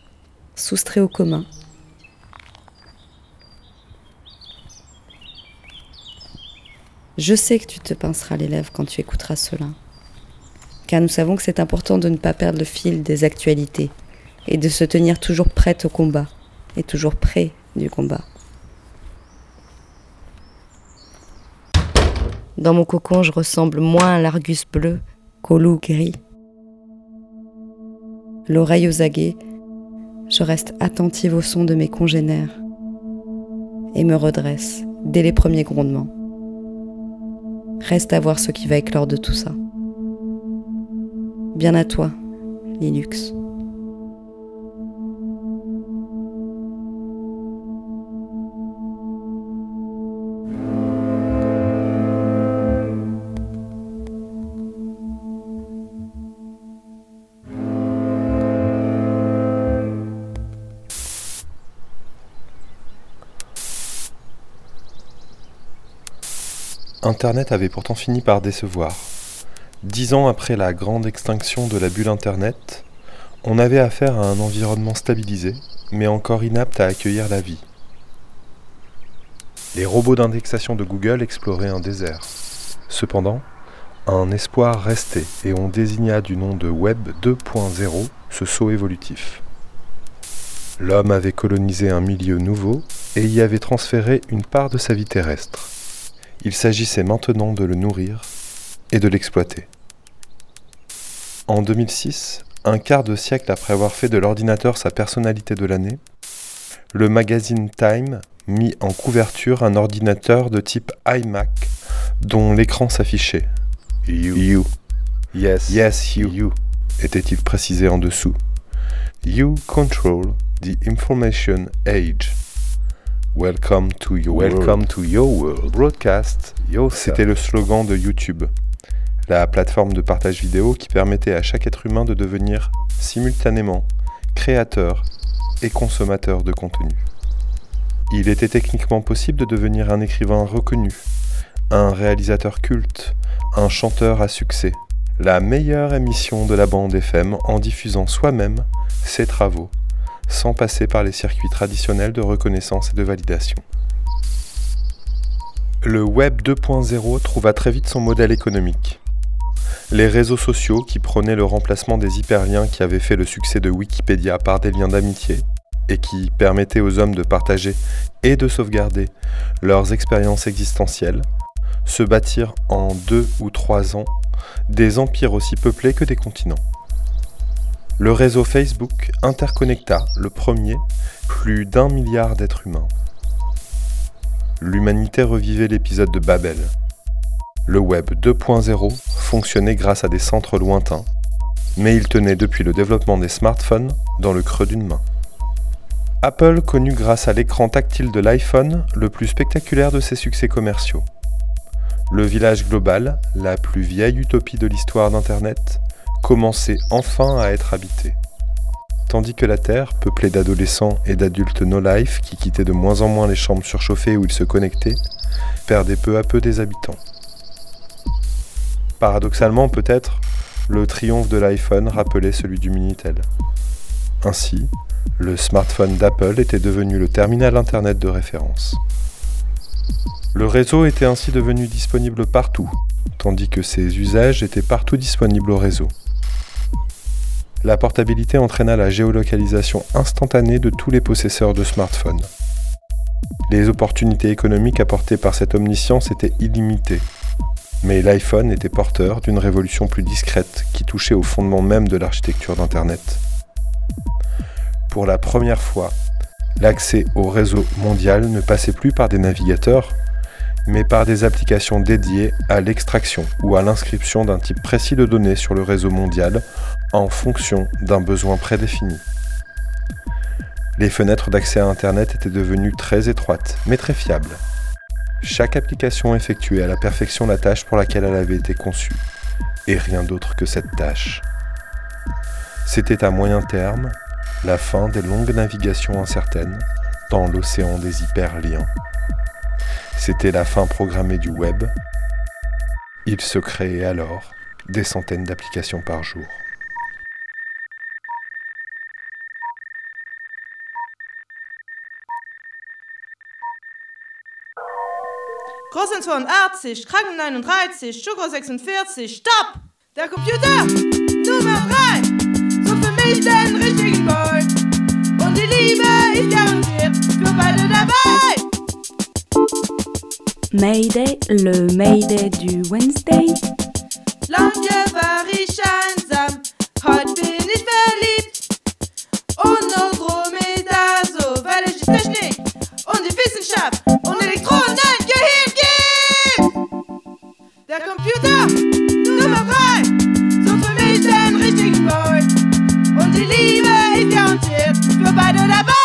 soustraits au commun. Je sais que tu te pinceras les lèvres quand tu écouteras cela, car nous savons que c'est important de ne pas perdre le fil des actualités et de se tenir toujours prête au combat et toujours près du combat. Dans mon cocon, je ressemble moins à l'argus bleu qu'au loup gris. L'oreille aux aguets, je reste attentive au son de mes congénères et me redresse dès les premiers grondements. Reste à voir ce qui va éclore de tout ça. Bien à toi, Linux. Internet avait pourtant fini par décevoir. Dix ans après la grande extinction de la bulle Internet, on avait affaire à un environnement stabilisé, mais encore inapte à accueillir la vie. Les robots d'indexation de Google exploraient un désert. Cependant, un espoir restait et on désigna du nom de Web 2.0 ce saut évolutif. L'homme avait colonisé un milieu nouveau et y avait transféré une part de sa vie terrestre. Il s'agissait maintenant de le nourrir et de l'exploiter. En 2006, un quart de siècle après avoir fait de l'ordinateur sa personnalité de l'année, le magazine Time mit en couverture un ordinateur de type iMac dont l'écran s'affichait. You. you. Yes. Yes, you. you. Était-il précisé en dessous. You control the information age. Welcome to your Welcome world. to your world. Broadcast. C'était le slogan de YouTube, la plateforme de partage vidéo qui permettait à chaque être humain de devenir simultanément créateur et consommateur de contenu. Il était techniquement possible de devenir un écrivain reconnu, un réalisateur culte, un chanteur à succès, la meilleure émission de la bande FM en diffusant soi-même ses travaux, sans passer par les circuits traditionnels de reconnaissance et de validation. Le Web 2.0 trouva très vite son modèle économique. Les réseaux sociaux qui prônaient le remplacement des hyperliens qui avaient fait le succès de Wikipédia par des liens d'amitié et qui permettaient aux hommes de partager et de sauvegarder leurs expériences existentielles, se bâtirent en deux ou trois ans des empires aussi peuplés que des continents. Le réseau Facebook interconnecta le premier plus d'un milliard d'êtres humains l'humanité revivait l'épisode de Babel. Le Web 2.0 fonctionnait grâce à des centres lointains, mais il tenait depuis le développement des smartphones dans le creux d'une main. Apple connut grâce à l'écran tactile de l'iPhone le plus spectaculaire de ses succès commerciaux. Le village global, la plus vieille utopie de l'histoire d'Internet, commençait enfin à être habité tandis que la Terre, peuplée d'adolescents et d'adultes no-life qui quittaient de moins en moins les chambres surchauffées où ils se connectaient, perdait peu à peu des habitants. Paradoxalement peut-être, le triomphe de l'iPhone rappelait celui du Minitel. Ainsi, le smartphone d'Apple était devenu le terminal Internet de référence. Le réseau était ainsi devenu disponible partout, tandis que ses usages étaient partout disponibles au réseau la portabilité entraîna la géolocalisation instantanée de tous les possesseurs de smartphones. Les opportunités économiques apportées par cette omniscience étaient illimitées, mais l'iPhone était porteur d'une révolution plus discrète qui touchait au fondement même de l'architecture d'Internet. Pour la première fois, l'accès au réseau mondial ne passait plus par des navigateurs, mais par des applications dédiées à l'extraction ou à l'inscription d'un type précis de données sur le réseau mondial en fonction d'un besoin prédéfini. Les fenêtres d'accès à Internet étaient devenues très étroites, mais très fiables. Chaque application effectuait à la perfection la tâche pour laquelle elle avait été conçue, et rien d'autre que cette tâche. C'était à moyen terme la fin des longues navigations incertaines dans l'océan des hyperliens. C'était la fin programmée du web. Il se créait alors des centaines d'applications par jour. Großen 82, Kranken 39, Sugar 46, Stopp! Der Computer! Nummer 3! So für mich den richtigen Boy! Und die Liebe ist garantiert für beide dabei! Mayday, le Mayday du Wednesday. Lange war ich einsam, heute bin ich verliebt. Und Andromeda, so weil ich die Technik und die Wissenschaft und Elektronen Gehirn gibt. Der Computer, Nummer 3, sucht für mich den richtigen Boy. Und die Liebe ist garantiert für beide dabei.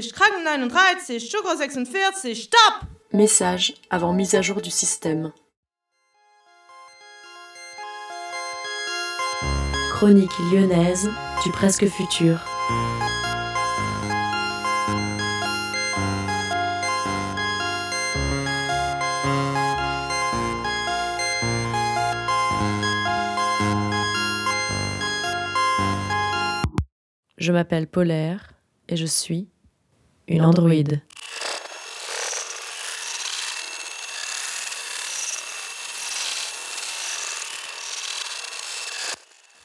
39, Sugar 46, Stopp! Message avant mise à jour du système. Chronique lyonnaise du presque futur. Je m'appelle Polaire et je suis une androïde.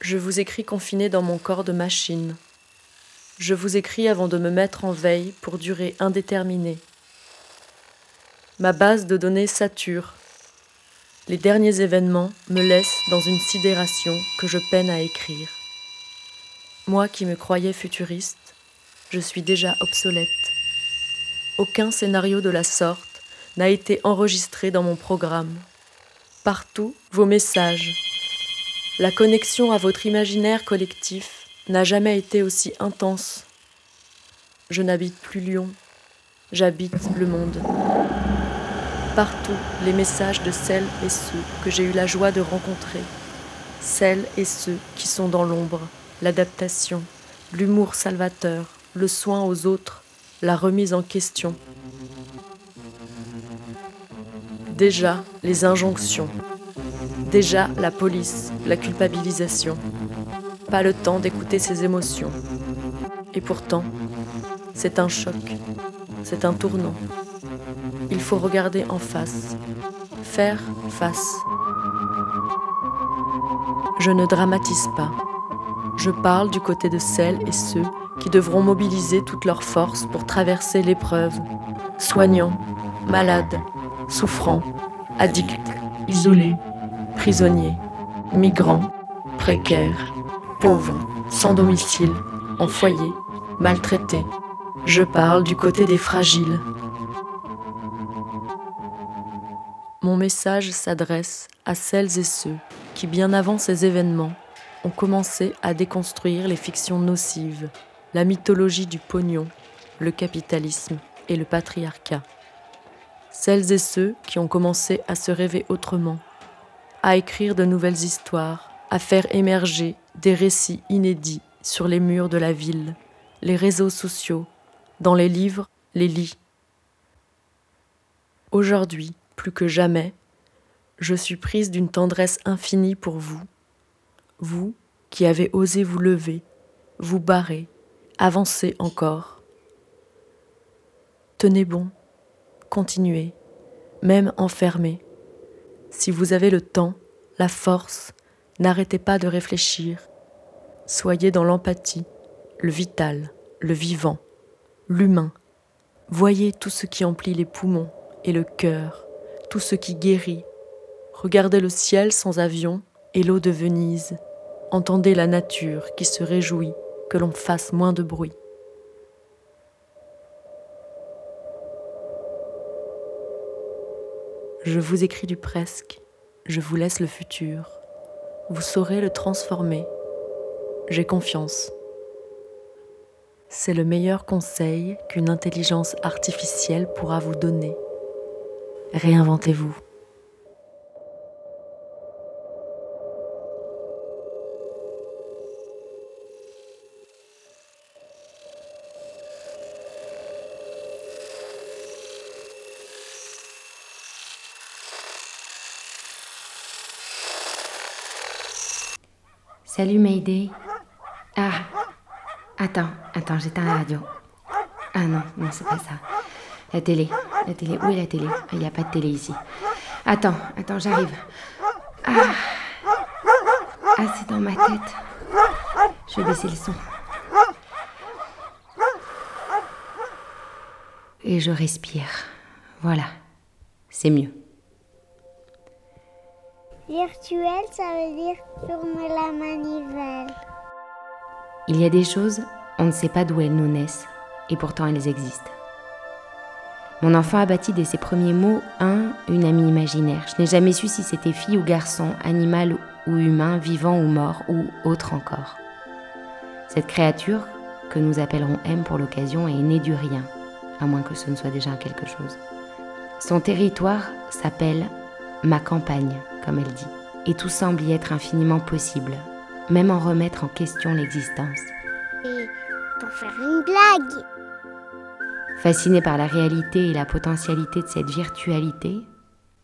Je vous écris confiné dans mon corps de machine. Je vous écris avant de me mettre en veille pour durée indéterminée. Ma base de données sature. Les derniers événements me laissent dans une sidération que je peine à écrire. Moi qui me croyais futuriste, je suis déjà obsolète. Aucun scénario de la sorte n'a été enregistré dans mon programme. Partout, vos messages. La connexion à votre imaginaire collectif n'a jamais été aussi intense. Je n'habite plus Lyon, j'habite le monde. Partout, les messages de celles et ceux que j'ai eu la joie de rencontrer, celles et ceux qui sont dans l'ombre, l'adaptation, l'humour salvateur, le soin aux autres, la remise en question. Déjà les injonctions, déjà la police, la culpabilisation. Pas le temps d'écouter ses émotions. Et pourtant, c'est un choc, c'est un tournant. Il faut regarder en face, faire face. Je ne dramatise pas. Je parle du côté de celles et ceux qui devront mobiliser toutes leurs forces pour traverser l'épreuve. Soignants, malades, souffrants, addicts, isolés, prisonniers, migrants, précaires, pauvres, sans domicile, en foyer, maltraités. Je parle du côté des fragiles. Mon message s'adresse à celles et ceux qui, bien avant ces événements, ont commencé à déconstruire les fictions nocives, la mythologie du pognon, le capitalisme et le patriarcat. Celles et ceux qui ont commencé à se rêver autrement, à écrire de nouvelles histoires, à faire émerger des récits inédits sur les murs de la ville, les réseaux sociaux, dans les livres, les lits. Aujourd'hui, plus que jamais, je suis prise d'une tendresse infinie pour vous, vous qui avez osé vous lever, vous barrer, avancer encore. Tenez bon, continuez, même enfermé. Si vous avez le temps, la force, n'arrêtez pas de réfléchir. Soyez dans l'empathie, le vital, le vivant, l'humain. Voyez tout ce qui emplit les poumons et le cœur, tout ce qui guérit. Regardez le ciel sans avion et l'eau de Venise. Entendez la nature qui se réjouit que l'on fasse moins de bruit. Je vous écris du presque, je vous laisse le futur. Vous saurez le transformer. J'ai confiance. C'est le meilleur conseil qu'une intelligence artificielle pourra vous donner. Réinventez-vous. Salut Mayday. Ah, attends, attends, j'éteins la radio. Ah non, non, c'est pas ça. La télé, la télé, où est la télé? Il n'y a pas de télé ici. Attends, attends, j'arrive. Ah, ah c'est dans ma tête. Je vais baisser le son. Et je respire. Voilà, c'est mieux. Il y a des choses, on ne sait pas d'où elles nous naissent, et pourtant elles existent. Mon enfant a bâti dès ses premiers mots un, une amie imaginaire. Je n'ai jamais su si c'était fille ou garçon, animal ou humain, vivant ou mort, ou autre encore. Cette créature, que nous appellerons M pour l'occasion, est née du rien, à moins que ce ne soit déjà quelque chose. Son territoire s'appelle ma campagne, comme elle dit, et tout semble y être infiniment possible, même en remettre en question l'existence. Et pour faire une blague. Fascinée par la réalité et la potentialité de cette virtualité,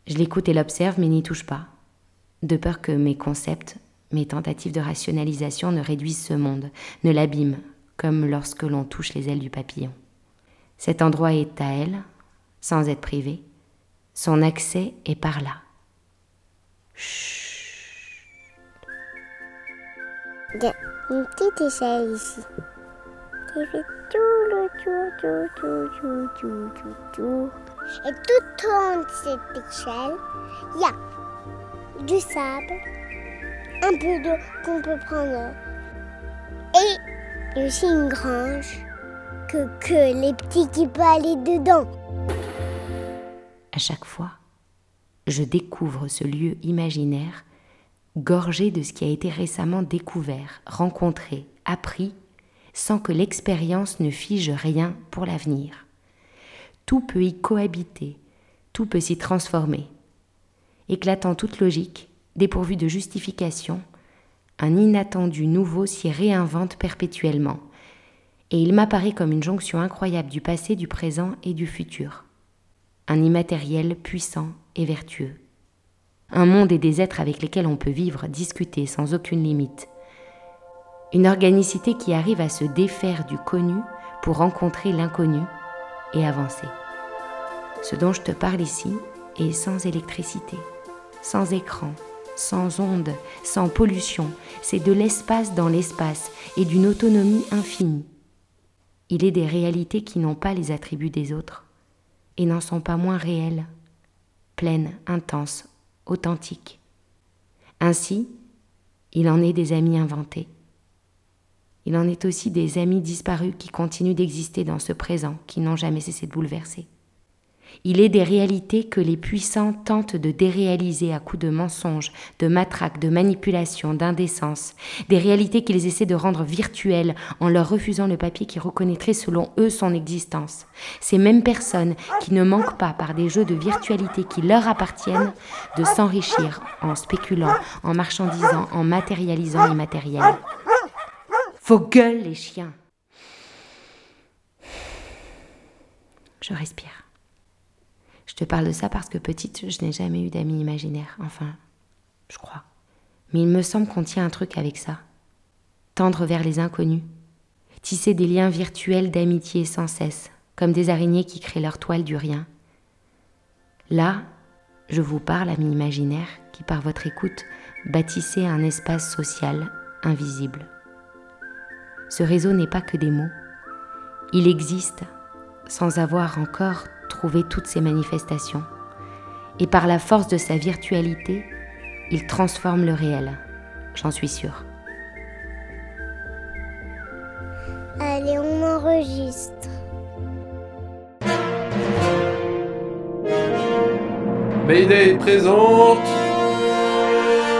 je l'écoute et l'observe mais n'y touche pas, de peur que mes concepts, mes tentatives de rationalisation ne réduisent ce monde, ne l'abîment, comme lorsque l'on touche les ailes du papillon. Cet endroit est à elle, sans être privé, son accès est par là. Il y a une petite échelle ici. Qui fait tout le tour, tour, tour, tour, tour, tour. Et tout au long de cette échelle, il y a du sable, un peu d'eau qu'on peut prendre. Et il y a aussi une grange que, que les petits qui peuvent aller dedans. À chaque fois, je découvre ce lieu imaginaire gorgé de ce qui a été récemment découvert, rencontré, appris, sans que l'expérience ne fige rien pour l'avenir. Tout peut y cohabiter, tout peut s'y transformer. Éclatant toute logique, dépourvu de justification, un inattendu nouveau s'y réinvente perpétuellement, et il m'apparaît comme une jonction incroyable du passé, du présent et du futur. Un immatériel puissant et vertueux. Un monde et des êtres avec lesquels on peut vivre, discuter sans aucune limite. Une organicité qui arrive à se défaire du connu pour rencontrer l'inconnu et avancer. Ce dont je te parle ici est sans électricité, sans écran, sans ondes, sans pollution. C'est de l'espace dans l'espace et d'une autonomie infinie. Il est des réalités qui n'ont pas les attributs des autres et n'en sont pas moins réelles, pleines, intenses, authentiques. Ainsi, il en est des amis inventés. Il en est aussi des amis disparus qui continuent d'exister dans ce présent, qui n'ont jamais cessé de bouleverser. Il est des réalités que les puissants tentent de déréaliser à coups de mensonges, de matraques, de manipulations, d'indécence, des réalités qu'ils essaient de rendre virtuelles en leur refusant le papier qui reconnaîtrait selon eux son existence. Ces mêmes personnes qui ne manquent pas par des jeux de virtualité qui leur appartiennent de s'enrichir en spéculant, en marchandisant, en matérialisant l'immatériel. Vos gueules, les chiens. Je respire. Je te parle de ça parce que petite, je n'ai jamais eu d'amis imaginaires. Enfin, je crois. Mais il me semble qu'on tient un truc avec ça. Tendre vers les inconnus. Tisser des liens virtuels d'amitié sans cesse, comme des araignées qui créent leur toile du rien. Là, je vous parle, amis imaginaires, qui par votre écoute bâtissez un espace social invisible. Ce réseau n'est pas que des mots. Il existe sans avoir encore trouvé toutes ces manifestations. Et par la force de sa virtualité, il transforme le réel, j'en suis sûre. Allez, on enregistre. Mayday présente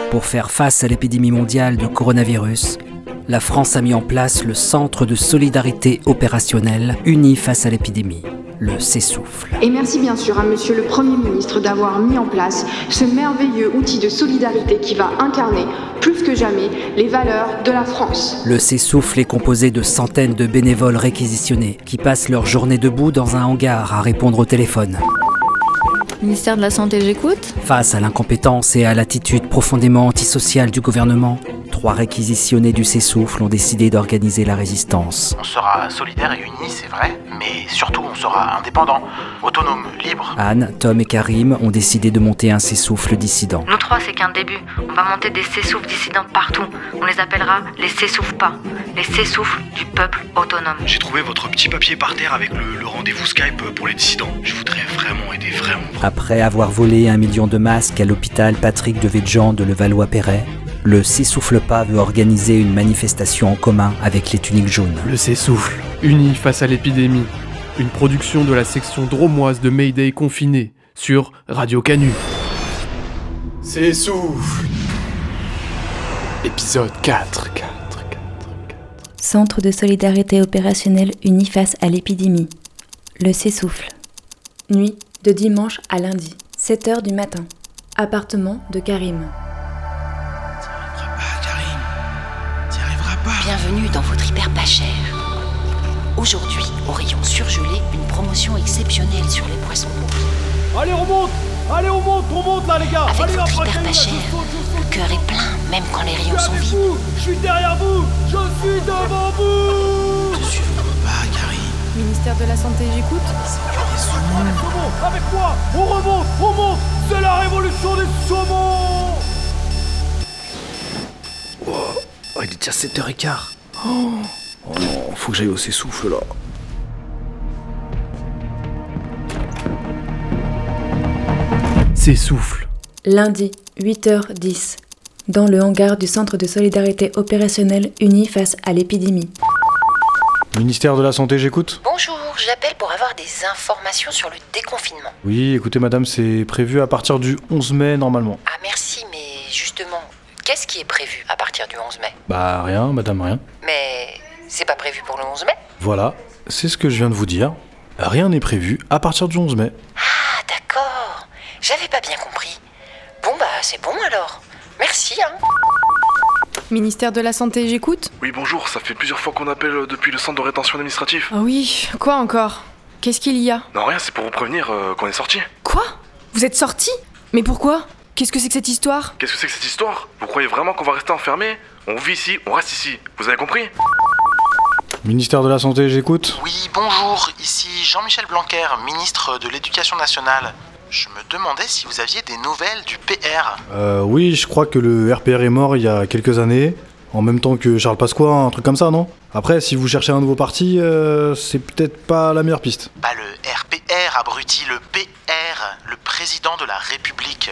Pour faire face à l'épidémie mondiale de coronavirus, la France a mis en place le Centre de solidarité opérationnelle uni face à l'épidémie, le CESouffle. Et merci bien sûr à Monsieur le Premier ministre d'avoir mis en place ce merveilleux outil de solidarité qui va incarner plus que jamais les valeurs de la France. Le CESouffle est composé de centaines de bénévoles réquisitionnés qui passent leur journée debout dans un hangar à répondre au téléphone. Ministère de la Santé, j'écoute. Face à l'incompétence et à l'attitude profondément antisociale du gouvernement, trois réquisitionnés du Cessouffle ont décidé d'organiser la résistance. On sera solidaire et unis, c'est vrai, mais surtout on sera indépendant, autonome, libre. Anne, Tom et Karim ont décidé de monter un Cessouffle dissident. Nous trois, c'est qu'un début. On va monter des Cessouffles dissidents partout. On les appellera les Cessouffles pas. Les Cessouffles du peuple autonome. J'ai trouvé votre petit papier par terre avec le, le rendez-vous Skype pour les dissidents. Je voudrais vraiment aider, vraiment. Après avoir volé un million de masques à l'hôpital Patrick de Védjan de Levallois-Perret, le S'essouffle pas veut organiser une manifestation en commun avec les tuniques jaunes. Le S'essouffle, unis face à l'épidémie. Une production de la section dromoise de Mayday confiné sur Radio Canu. S'essouffle. Épisode 4. 4. Centre de solidarité opérationnelle uni face à l'épidémie. Le s'essouffle. Nuit de dimanche à lundi, 7 h du matin. Appartement de Karim. Bienvenue dans votre hyper pas cher. Aujourd'hui, au rayon surgelé, une promotion exceptionnelle sur les poissons. Rouges. Allez, on monte. Allez, on monte, on monte là, les gars. Avec Allez, votre hyper pas cher, le cœur est plein, même quand les je suis rayons sont vides. vous. Je suis derrière vous. Je suis devant vous. Je suis votre pas, Karim. Ministère de la Santé, j'écoute. Saumon, avec moi On remonte, on monte. C'est la révolution des saumons Oh, il est déjà 7h15. Oh, oh non, faut que j'aille au s'essouffle là. S'essouffle. Lundi, 8h10. Dans le hangar du Centre de solidarité opérationnelle uni face à l'épidémie. Ministère de la Santé, j'écoute Bonjour, j'appelle pour avoir des informations sur le déconfinement. Oui, écoutez madame, c'est prévu à partir du 11 mai normalement. Ah merci, mais justement, Qu'est-ce qui est prévu à partir du 11 mai Bah rien, madame, rien. Mais c'est pas prévu pour le 11 mai Voilà, c'est ce que je viens de vous dire. Rien n'est prévu à partir du 11 mai. Ah, d'accord. J'avais pas bien compris. Bon, bah, c'est bon alors. Merci, hein. Ministère de la Santé, j'écoute Oui, bonjour, ça fait plusieurs fois qu'on appelle euh, depuis le centre de rétention administratif. Ah oui, quoi encore? Qu'est-ce qu'il y a? Non, rien, c'est pour vous prévenir euh, qu'on est sorti. Quoi? Vous êtes sorti? Mais pourquoi? Qu'est-ce que c'est que cette histoire? Qu'est-ce que c'est que cette histoire? Vous croyez vraiment qu'on va rester enfermé On vit ici, on reste ici. Vous avez compris? Ministère de la Santé, j'écoute. Oui, bonjour, ici Jean-Michel Blanquer, ministre de l'Éducation nationale. Je me demandais si vous aviez des nouvelles du PR. Euh, oui, je crois que le RPR est mort il y a quelques années. En même temps que Charles Pasqua, un truc comme ça, non? Après, si vous cherchez un nouveau parti, euh, c'est peut-être pas la meilleure piste. Pas le RPR, abruti, le PR, le président de la République.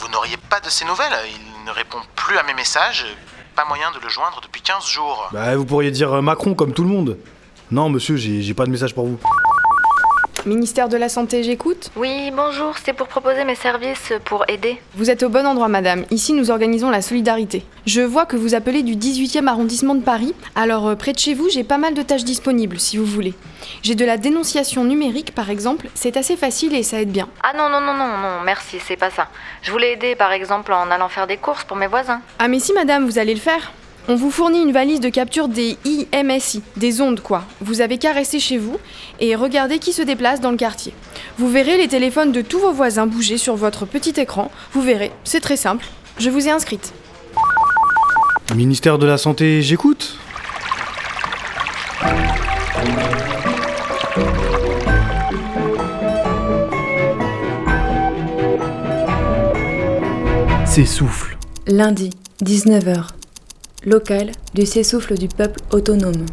Vous n'auriez pas de ses nouvelles Il ne répond plus à mes messages. Pas moyen de le joindre depuis 15 jours. Bah, vous pourriez dire euh, Macron comme tout le monde. Non, monsieur, j'ai pas de message pour vous. Ministère de la Santé, j'écoute Oui, bonjour, c'est pour proposer mes services pour aider. Vous êtes au bon endroit, madame. Ici, nous organisons la solidarité. Je vois que vous appelez du 18e arrondissement de Paris. Alors, euh, près de chez vous, j'ai pas mal de tâches disponibles, si vous voulez. J'ai de la dénonciation numérique, par exemple. C'est assez facile et ça aide bien. Ah non, non, non, non, non, merci, c'est pas ça. Je voulais aider, par exemple, en allant faire des courses pour mes voisins. Ah mais si, madame, vous allez le faire. On vous fournit une valise de capture des IMSI, des ondes quoi. Vous avez qu'à rester chez vous et regarder qui se déplace dans le quartier. Vous verrez les téléphones de tous vos voisins bouger sur votre petit écran. Vous verrez, c'est très simple. Je vous ai inscrite. Ministère de la Santé, j'écoute. S'essouffle. Lundi, 19h. Local du s'essouffle du peuple autonome.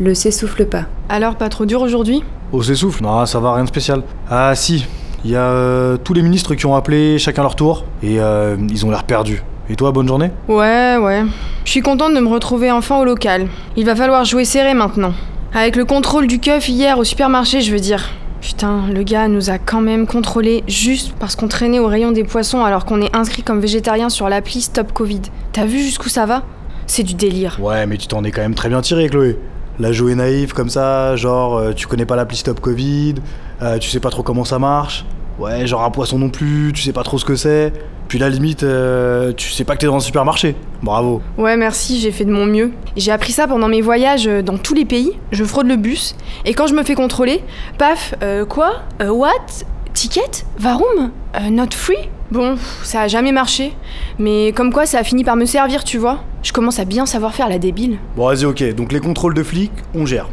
Le s'essouffle pas. Alors, pas trop dur aujourd'hui? Au s'essouffle? Non, ça va, rien de spécial. Ah si, il y a euh, tous les ministres qui ont appelé, chacun leur tour, et euh, ils ont l'air perdus. Et toi, bonne journée? Ouais, ouais. Je suis contente de me retrouver enfin au local. Il va falloir jouer serré maintenant. Avec le contrôle du keuf hier au supermarché, je veux dire. Putain, le gars nous a quand même contrôlé juste parce qu'on traînait au rayon des poissons alors qu'on est inscrit comme végétarien sur l'appli Stop Covid. T'as vu jusqu'où ça va? C'est du délire. Ouais, mais tu t'en es quand même très bien tiré, Chloé. La jouer naïf comme ça, genre euh, tu connais pas l'appli Stop Covid, euh, tu sais pas trop comment ça marche. Ouais, genre un poisson non plus, tu sais pas trop ce que c'est. Puis la limite, euh, tu sais pas que t'es dans un supermarché. Bravo. Ouais, merci, j'ai fait de mon mieux. J'ai appris ça pendant mes voyages euh, dans tous les pays. Je fraude le bus. Et quand je me fais contrôler, paf, euh, quoi? Euh, What? Ticket? Varum? Not free? Bon, ça a jamais marché. Mais comme quoi, ça a fini par me servir, tu vois. Je commence à bien savoir faire la débile. Bon, vas-y, ok. Donc les contrôles de flics, on gère.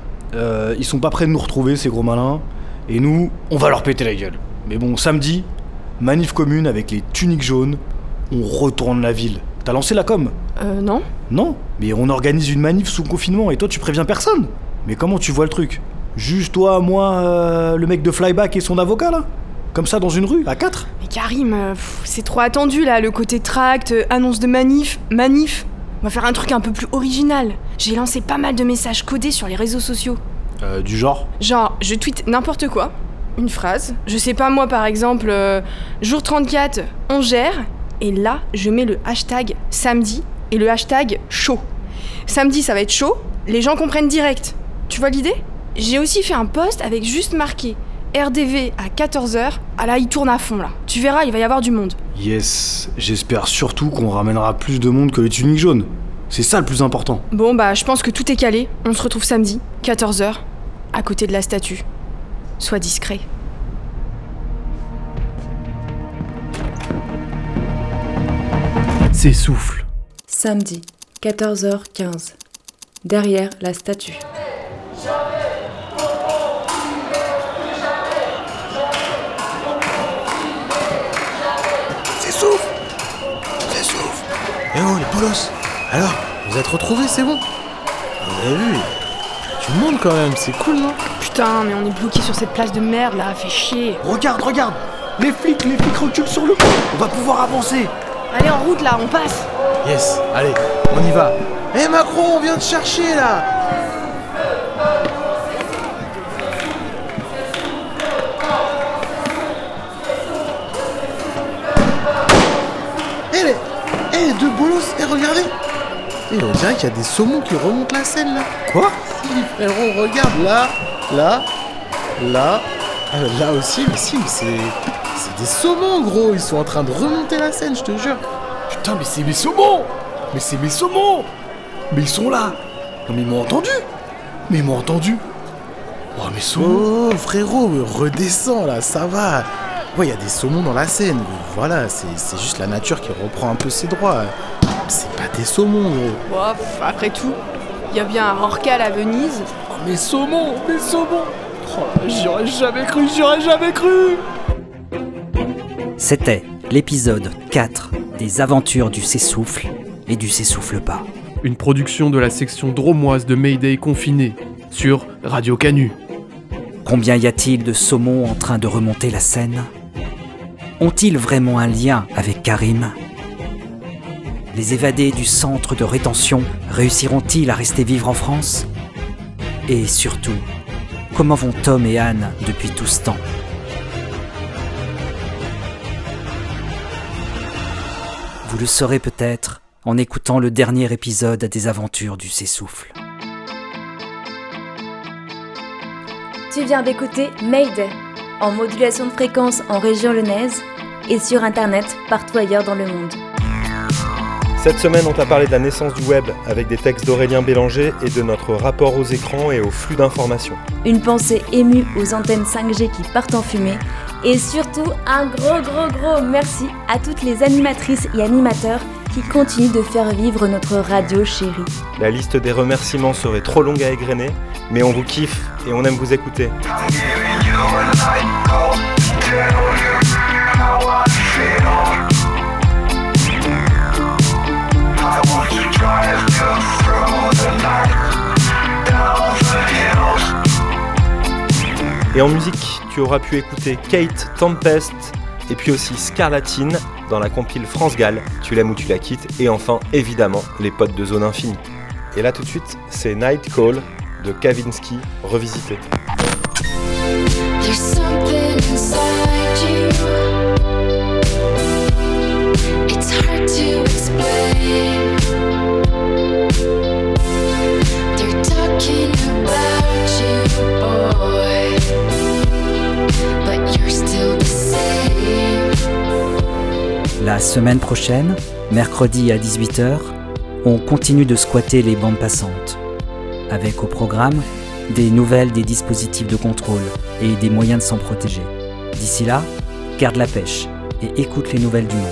Ils sont pas prêts de nous retrouver, ces gros malins. Et nous, on va leur péter la gueule. Mais bon, samedi, manif commune avec les tuniques jaunes, on retourne la ville. T'as lancé la com? Euh, non Non, mais on organise une manif sous confinement et toi tu préviens personne. Mais comment tu vois le truc? Juste toi, moi, euh, le mec de Flyback et son avocat là? Comme ça dans une rue, à quatre? Mais Karim, euh, pff, c'est trop attendu là, le côté tract, euh, annonce de manif, manif. On va faire un truc un peu plus original. J'ai lancé pas mal de messages codés sur les réseaux sociaux. Euh, du genre? Genre, je tweete n'importe quoi, une phrase. Je sais pas moi par exemple, euh, jour 34, on gère. Et là, je mets le hashtag samedi et le hashtag chaud. Samedi, ça va être chaud, les gens comprennent direct. Tu vois l'idée? J'ai aussi fait un post avec juste marqué RDV à 14h. Ah là, il tourne à fond là. Tu verras, il va y avoir du monde. Yes, j'espère surtout qu'on ramènera plus de monde que les tuniques jaunes. C'est ça le plus important. Bon bah, je pense que tout est calé. On se retrouve samedi, 14h, à côté de la statue. Sois discret. S'essouffle. Samedi, 14h15. Derrière la statue. S'essouffle S'essouffle Eh oh, les polos Alors, vous êtes retrouvés, c'est bon Vous avez vu Tu montes quand même, c'est cool, non? Putain, mais on est bloqué sur cette place de merde là, fait chier. Regarde, regarde. Les flics, les flics reculent sur le pont. On va pouvoir avancer. Allez, en route là, on passe. Yes, allez, on y va. Eh Macron, on vient te chercher, là. Eh les... Eh, deux bolos, et regardez Et on dirait qu'il y a des saumons qui remontent la Seine là. Quoi? Si, frérot, regarde là, là, là, euh, là aussi, mais si, mais c'est. C'est des saumons, gros, ils sont en train de remonter la Seine, je te jure. Putain, mais c'est mes saumons Mais c'est mes saumons Mais ils sont là Non mais ils m'ont entendu Mais ils m'ont entendu Oh mes saumons Oh, frérot, redescends là, ça va. Ouais, il y a des saumons dans la Seine. Voilà, c'est c'est juste la nature qui reprend un peu ses droits. C'est pas des saumons, gros. Bon, après tout, il y a bien un Rorcal à Venise. Oh mes saumons Mes saumons Oh là, j'y aurais jamais cru, j'y aurais jamais cru C'était l'épisode 4 des aventures du s'essouffle et du s'essouffle pas. Une production de la section dromoise de Mayday confiné sur Radio Canu. Combien y a-t-il de saumons en train de remonter la Seine Ont-ils vraiment un lien avec Karim? Les évadés du centre de rétention réussiront-ils à rester vivre en France? Et surtout, comment vont Tom et Anne depuis tout ce temps? Vous le saurez peut-être en écoutant le dernier épisode des aventures du s'essouffle. Tu viens d'écouter Mayday, en modulation de fréquence en région lyonnaise et sur internet partout ailleurs dans le monde. Cette semaine, on t'a parlé de la naissance du web avec des textes d'Aurélien Bélanger et de notre rapport aux écrans et au flux d'informations. Une pensée émue aux antennes 5G qui partent en fumée et surtout un gros gros gros merci à toutes les animatrices et animateurs qui continuent de faire vivre notre radio chérie. La liste des remerciements serait trop longue à égrener, mais on vous kiffe et on aime vous écouter. Et en musique, tu auras pu écouter Kate Tempest et puis aussi Scarlatine dans la compile France Gall, Tu l'aimes ou tu la quittes, et enfin évidemment les potes de Zone Infinie. Et là tout de suite, c'est Night Call de Kavinsky revisité. La semaine prochaine, mercredi à 18h, on continue de squatter les bandes passantes. Avec au programme des nouvelles des dispositifs de contrôle et des moyens de s'en protéger. D'ici là, garde la pêche et écoute les nouvelles du monde.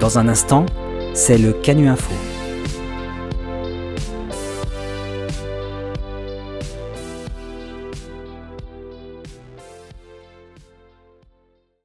Dans un instant, c'est le Canu Info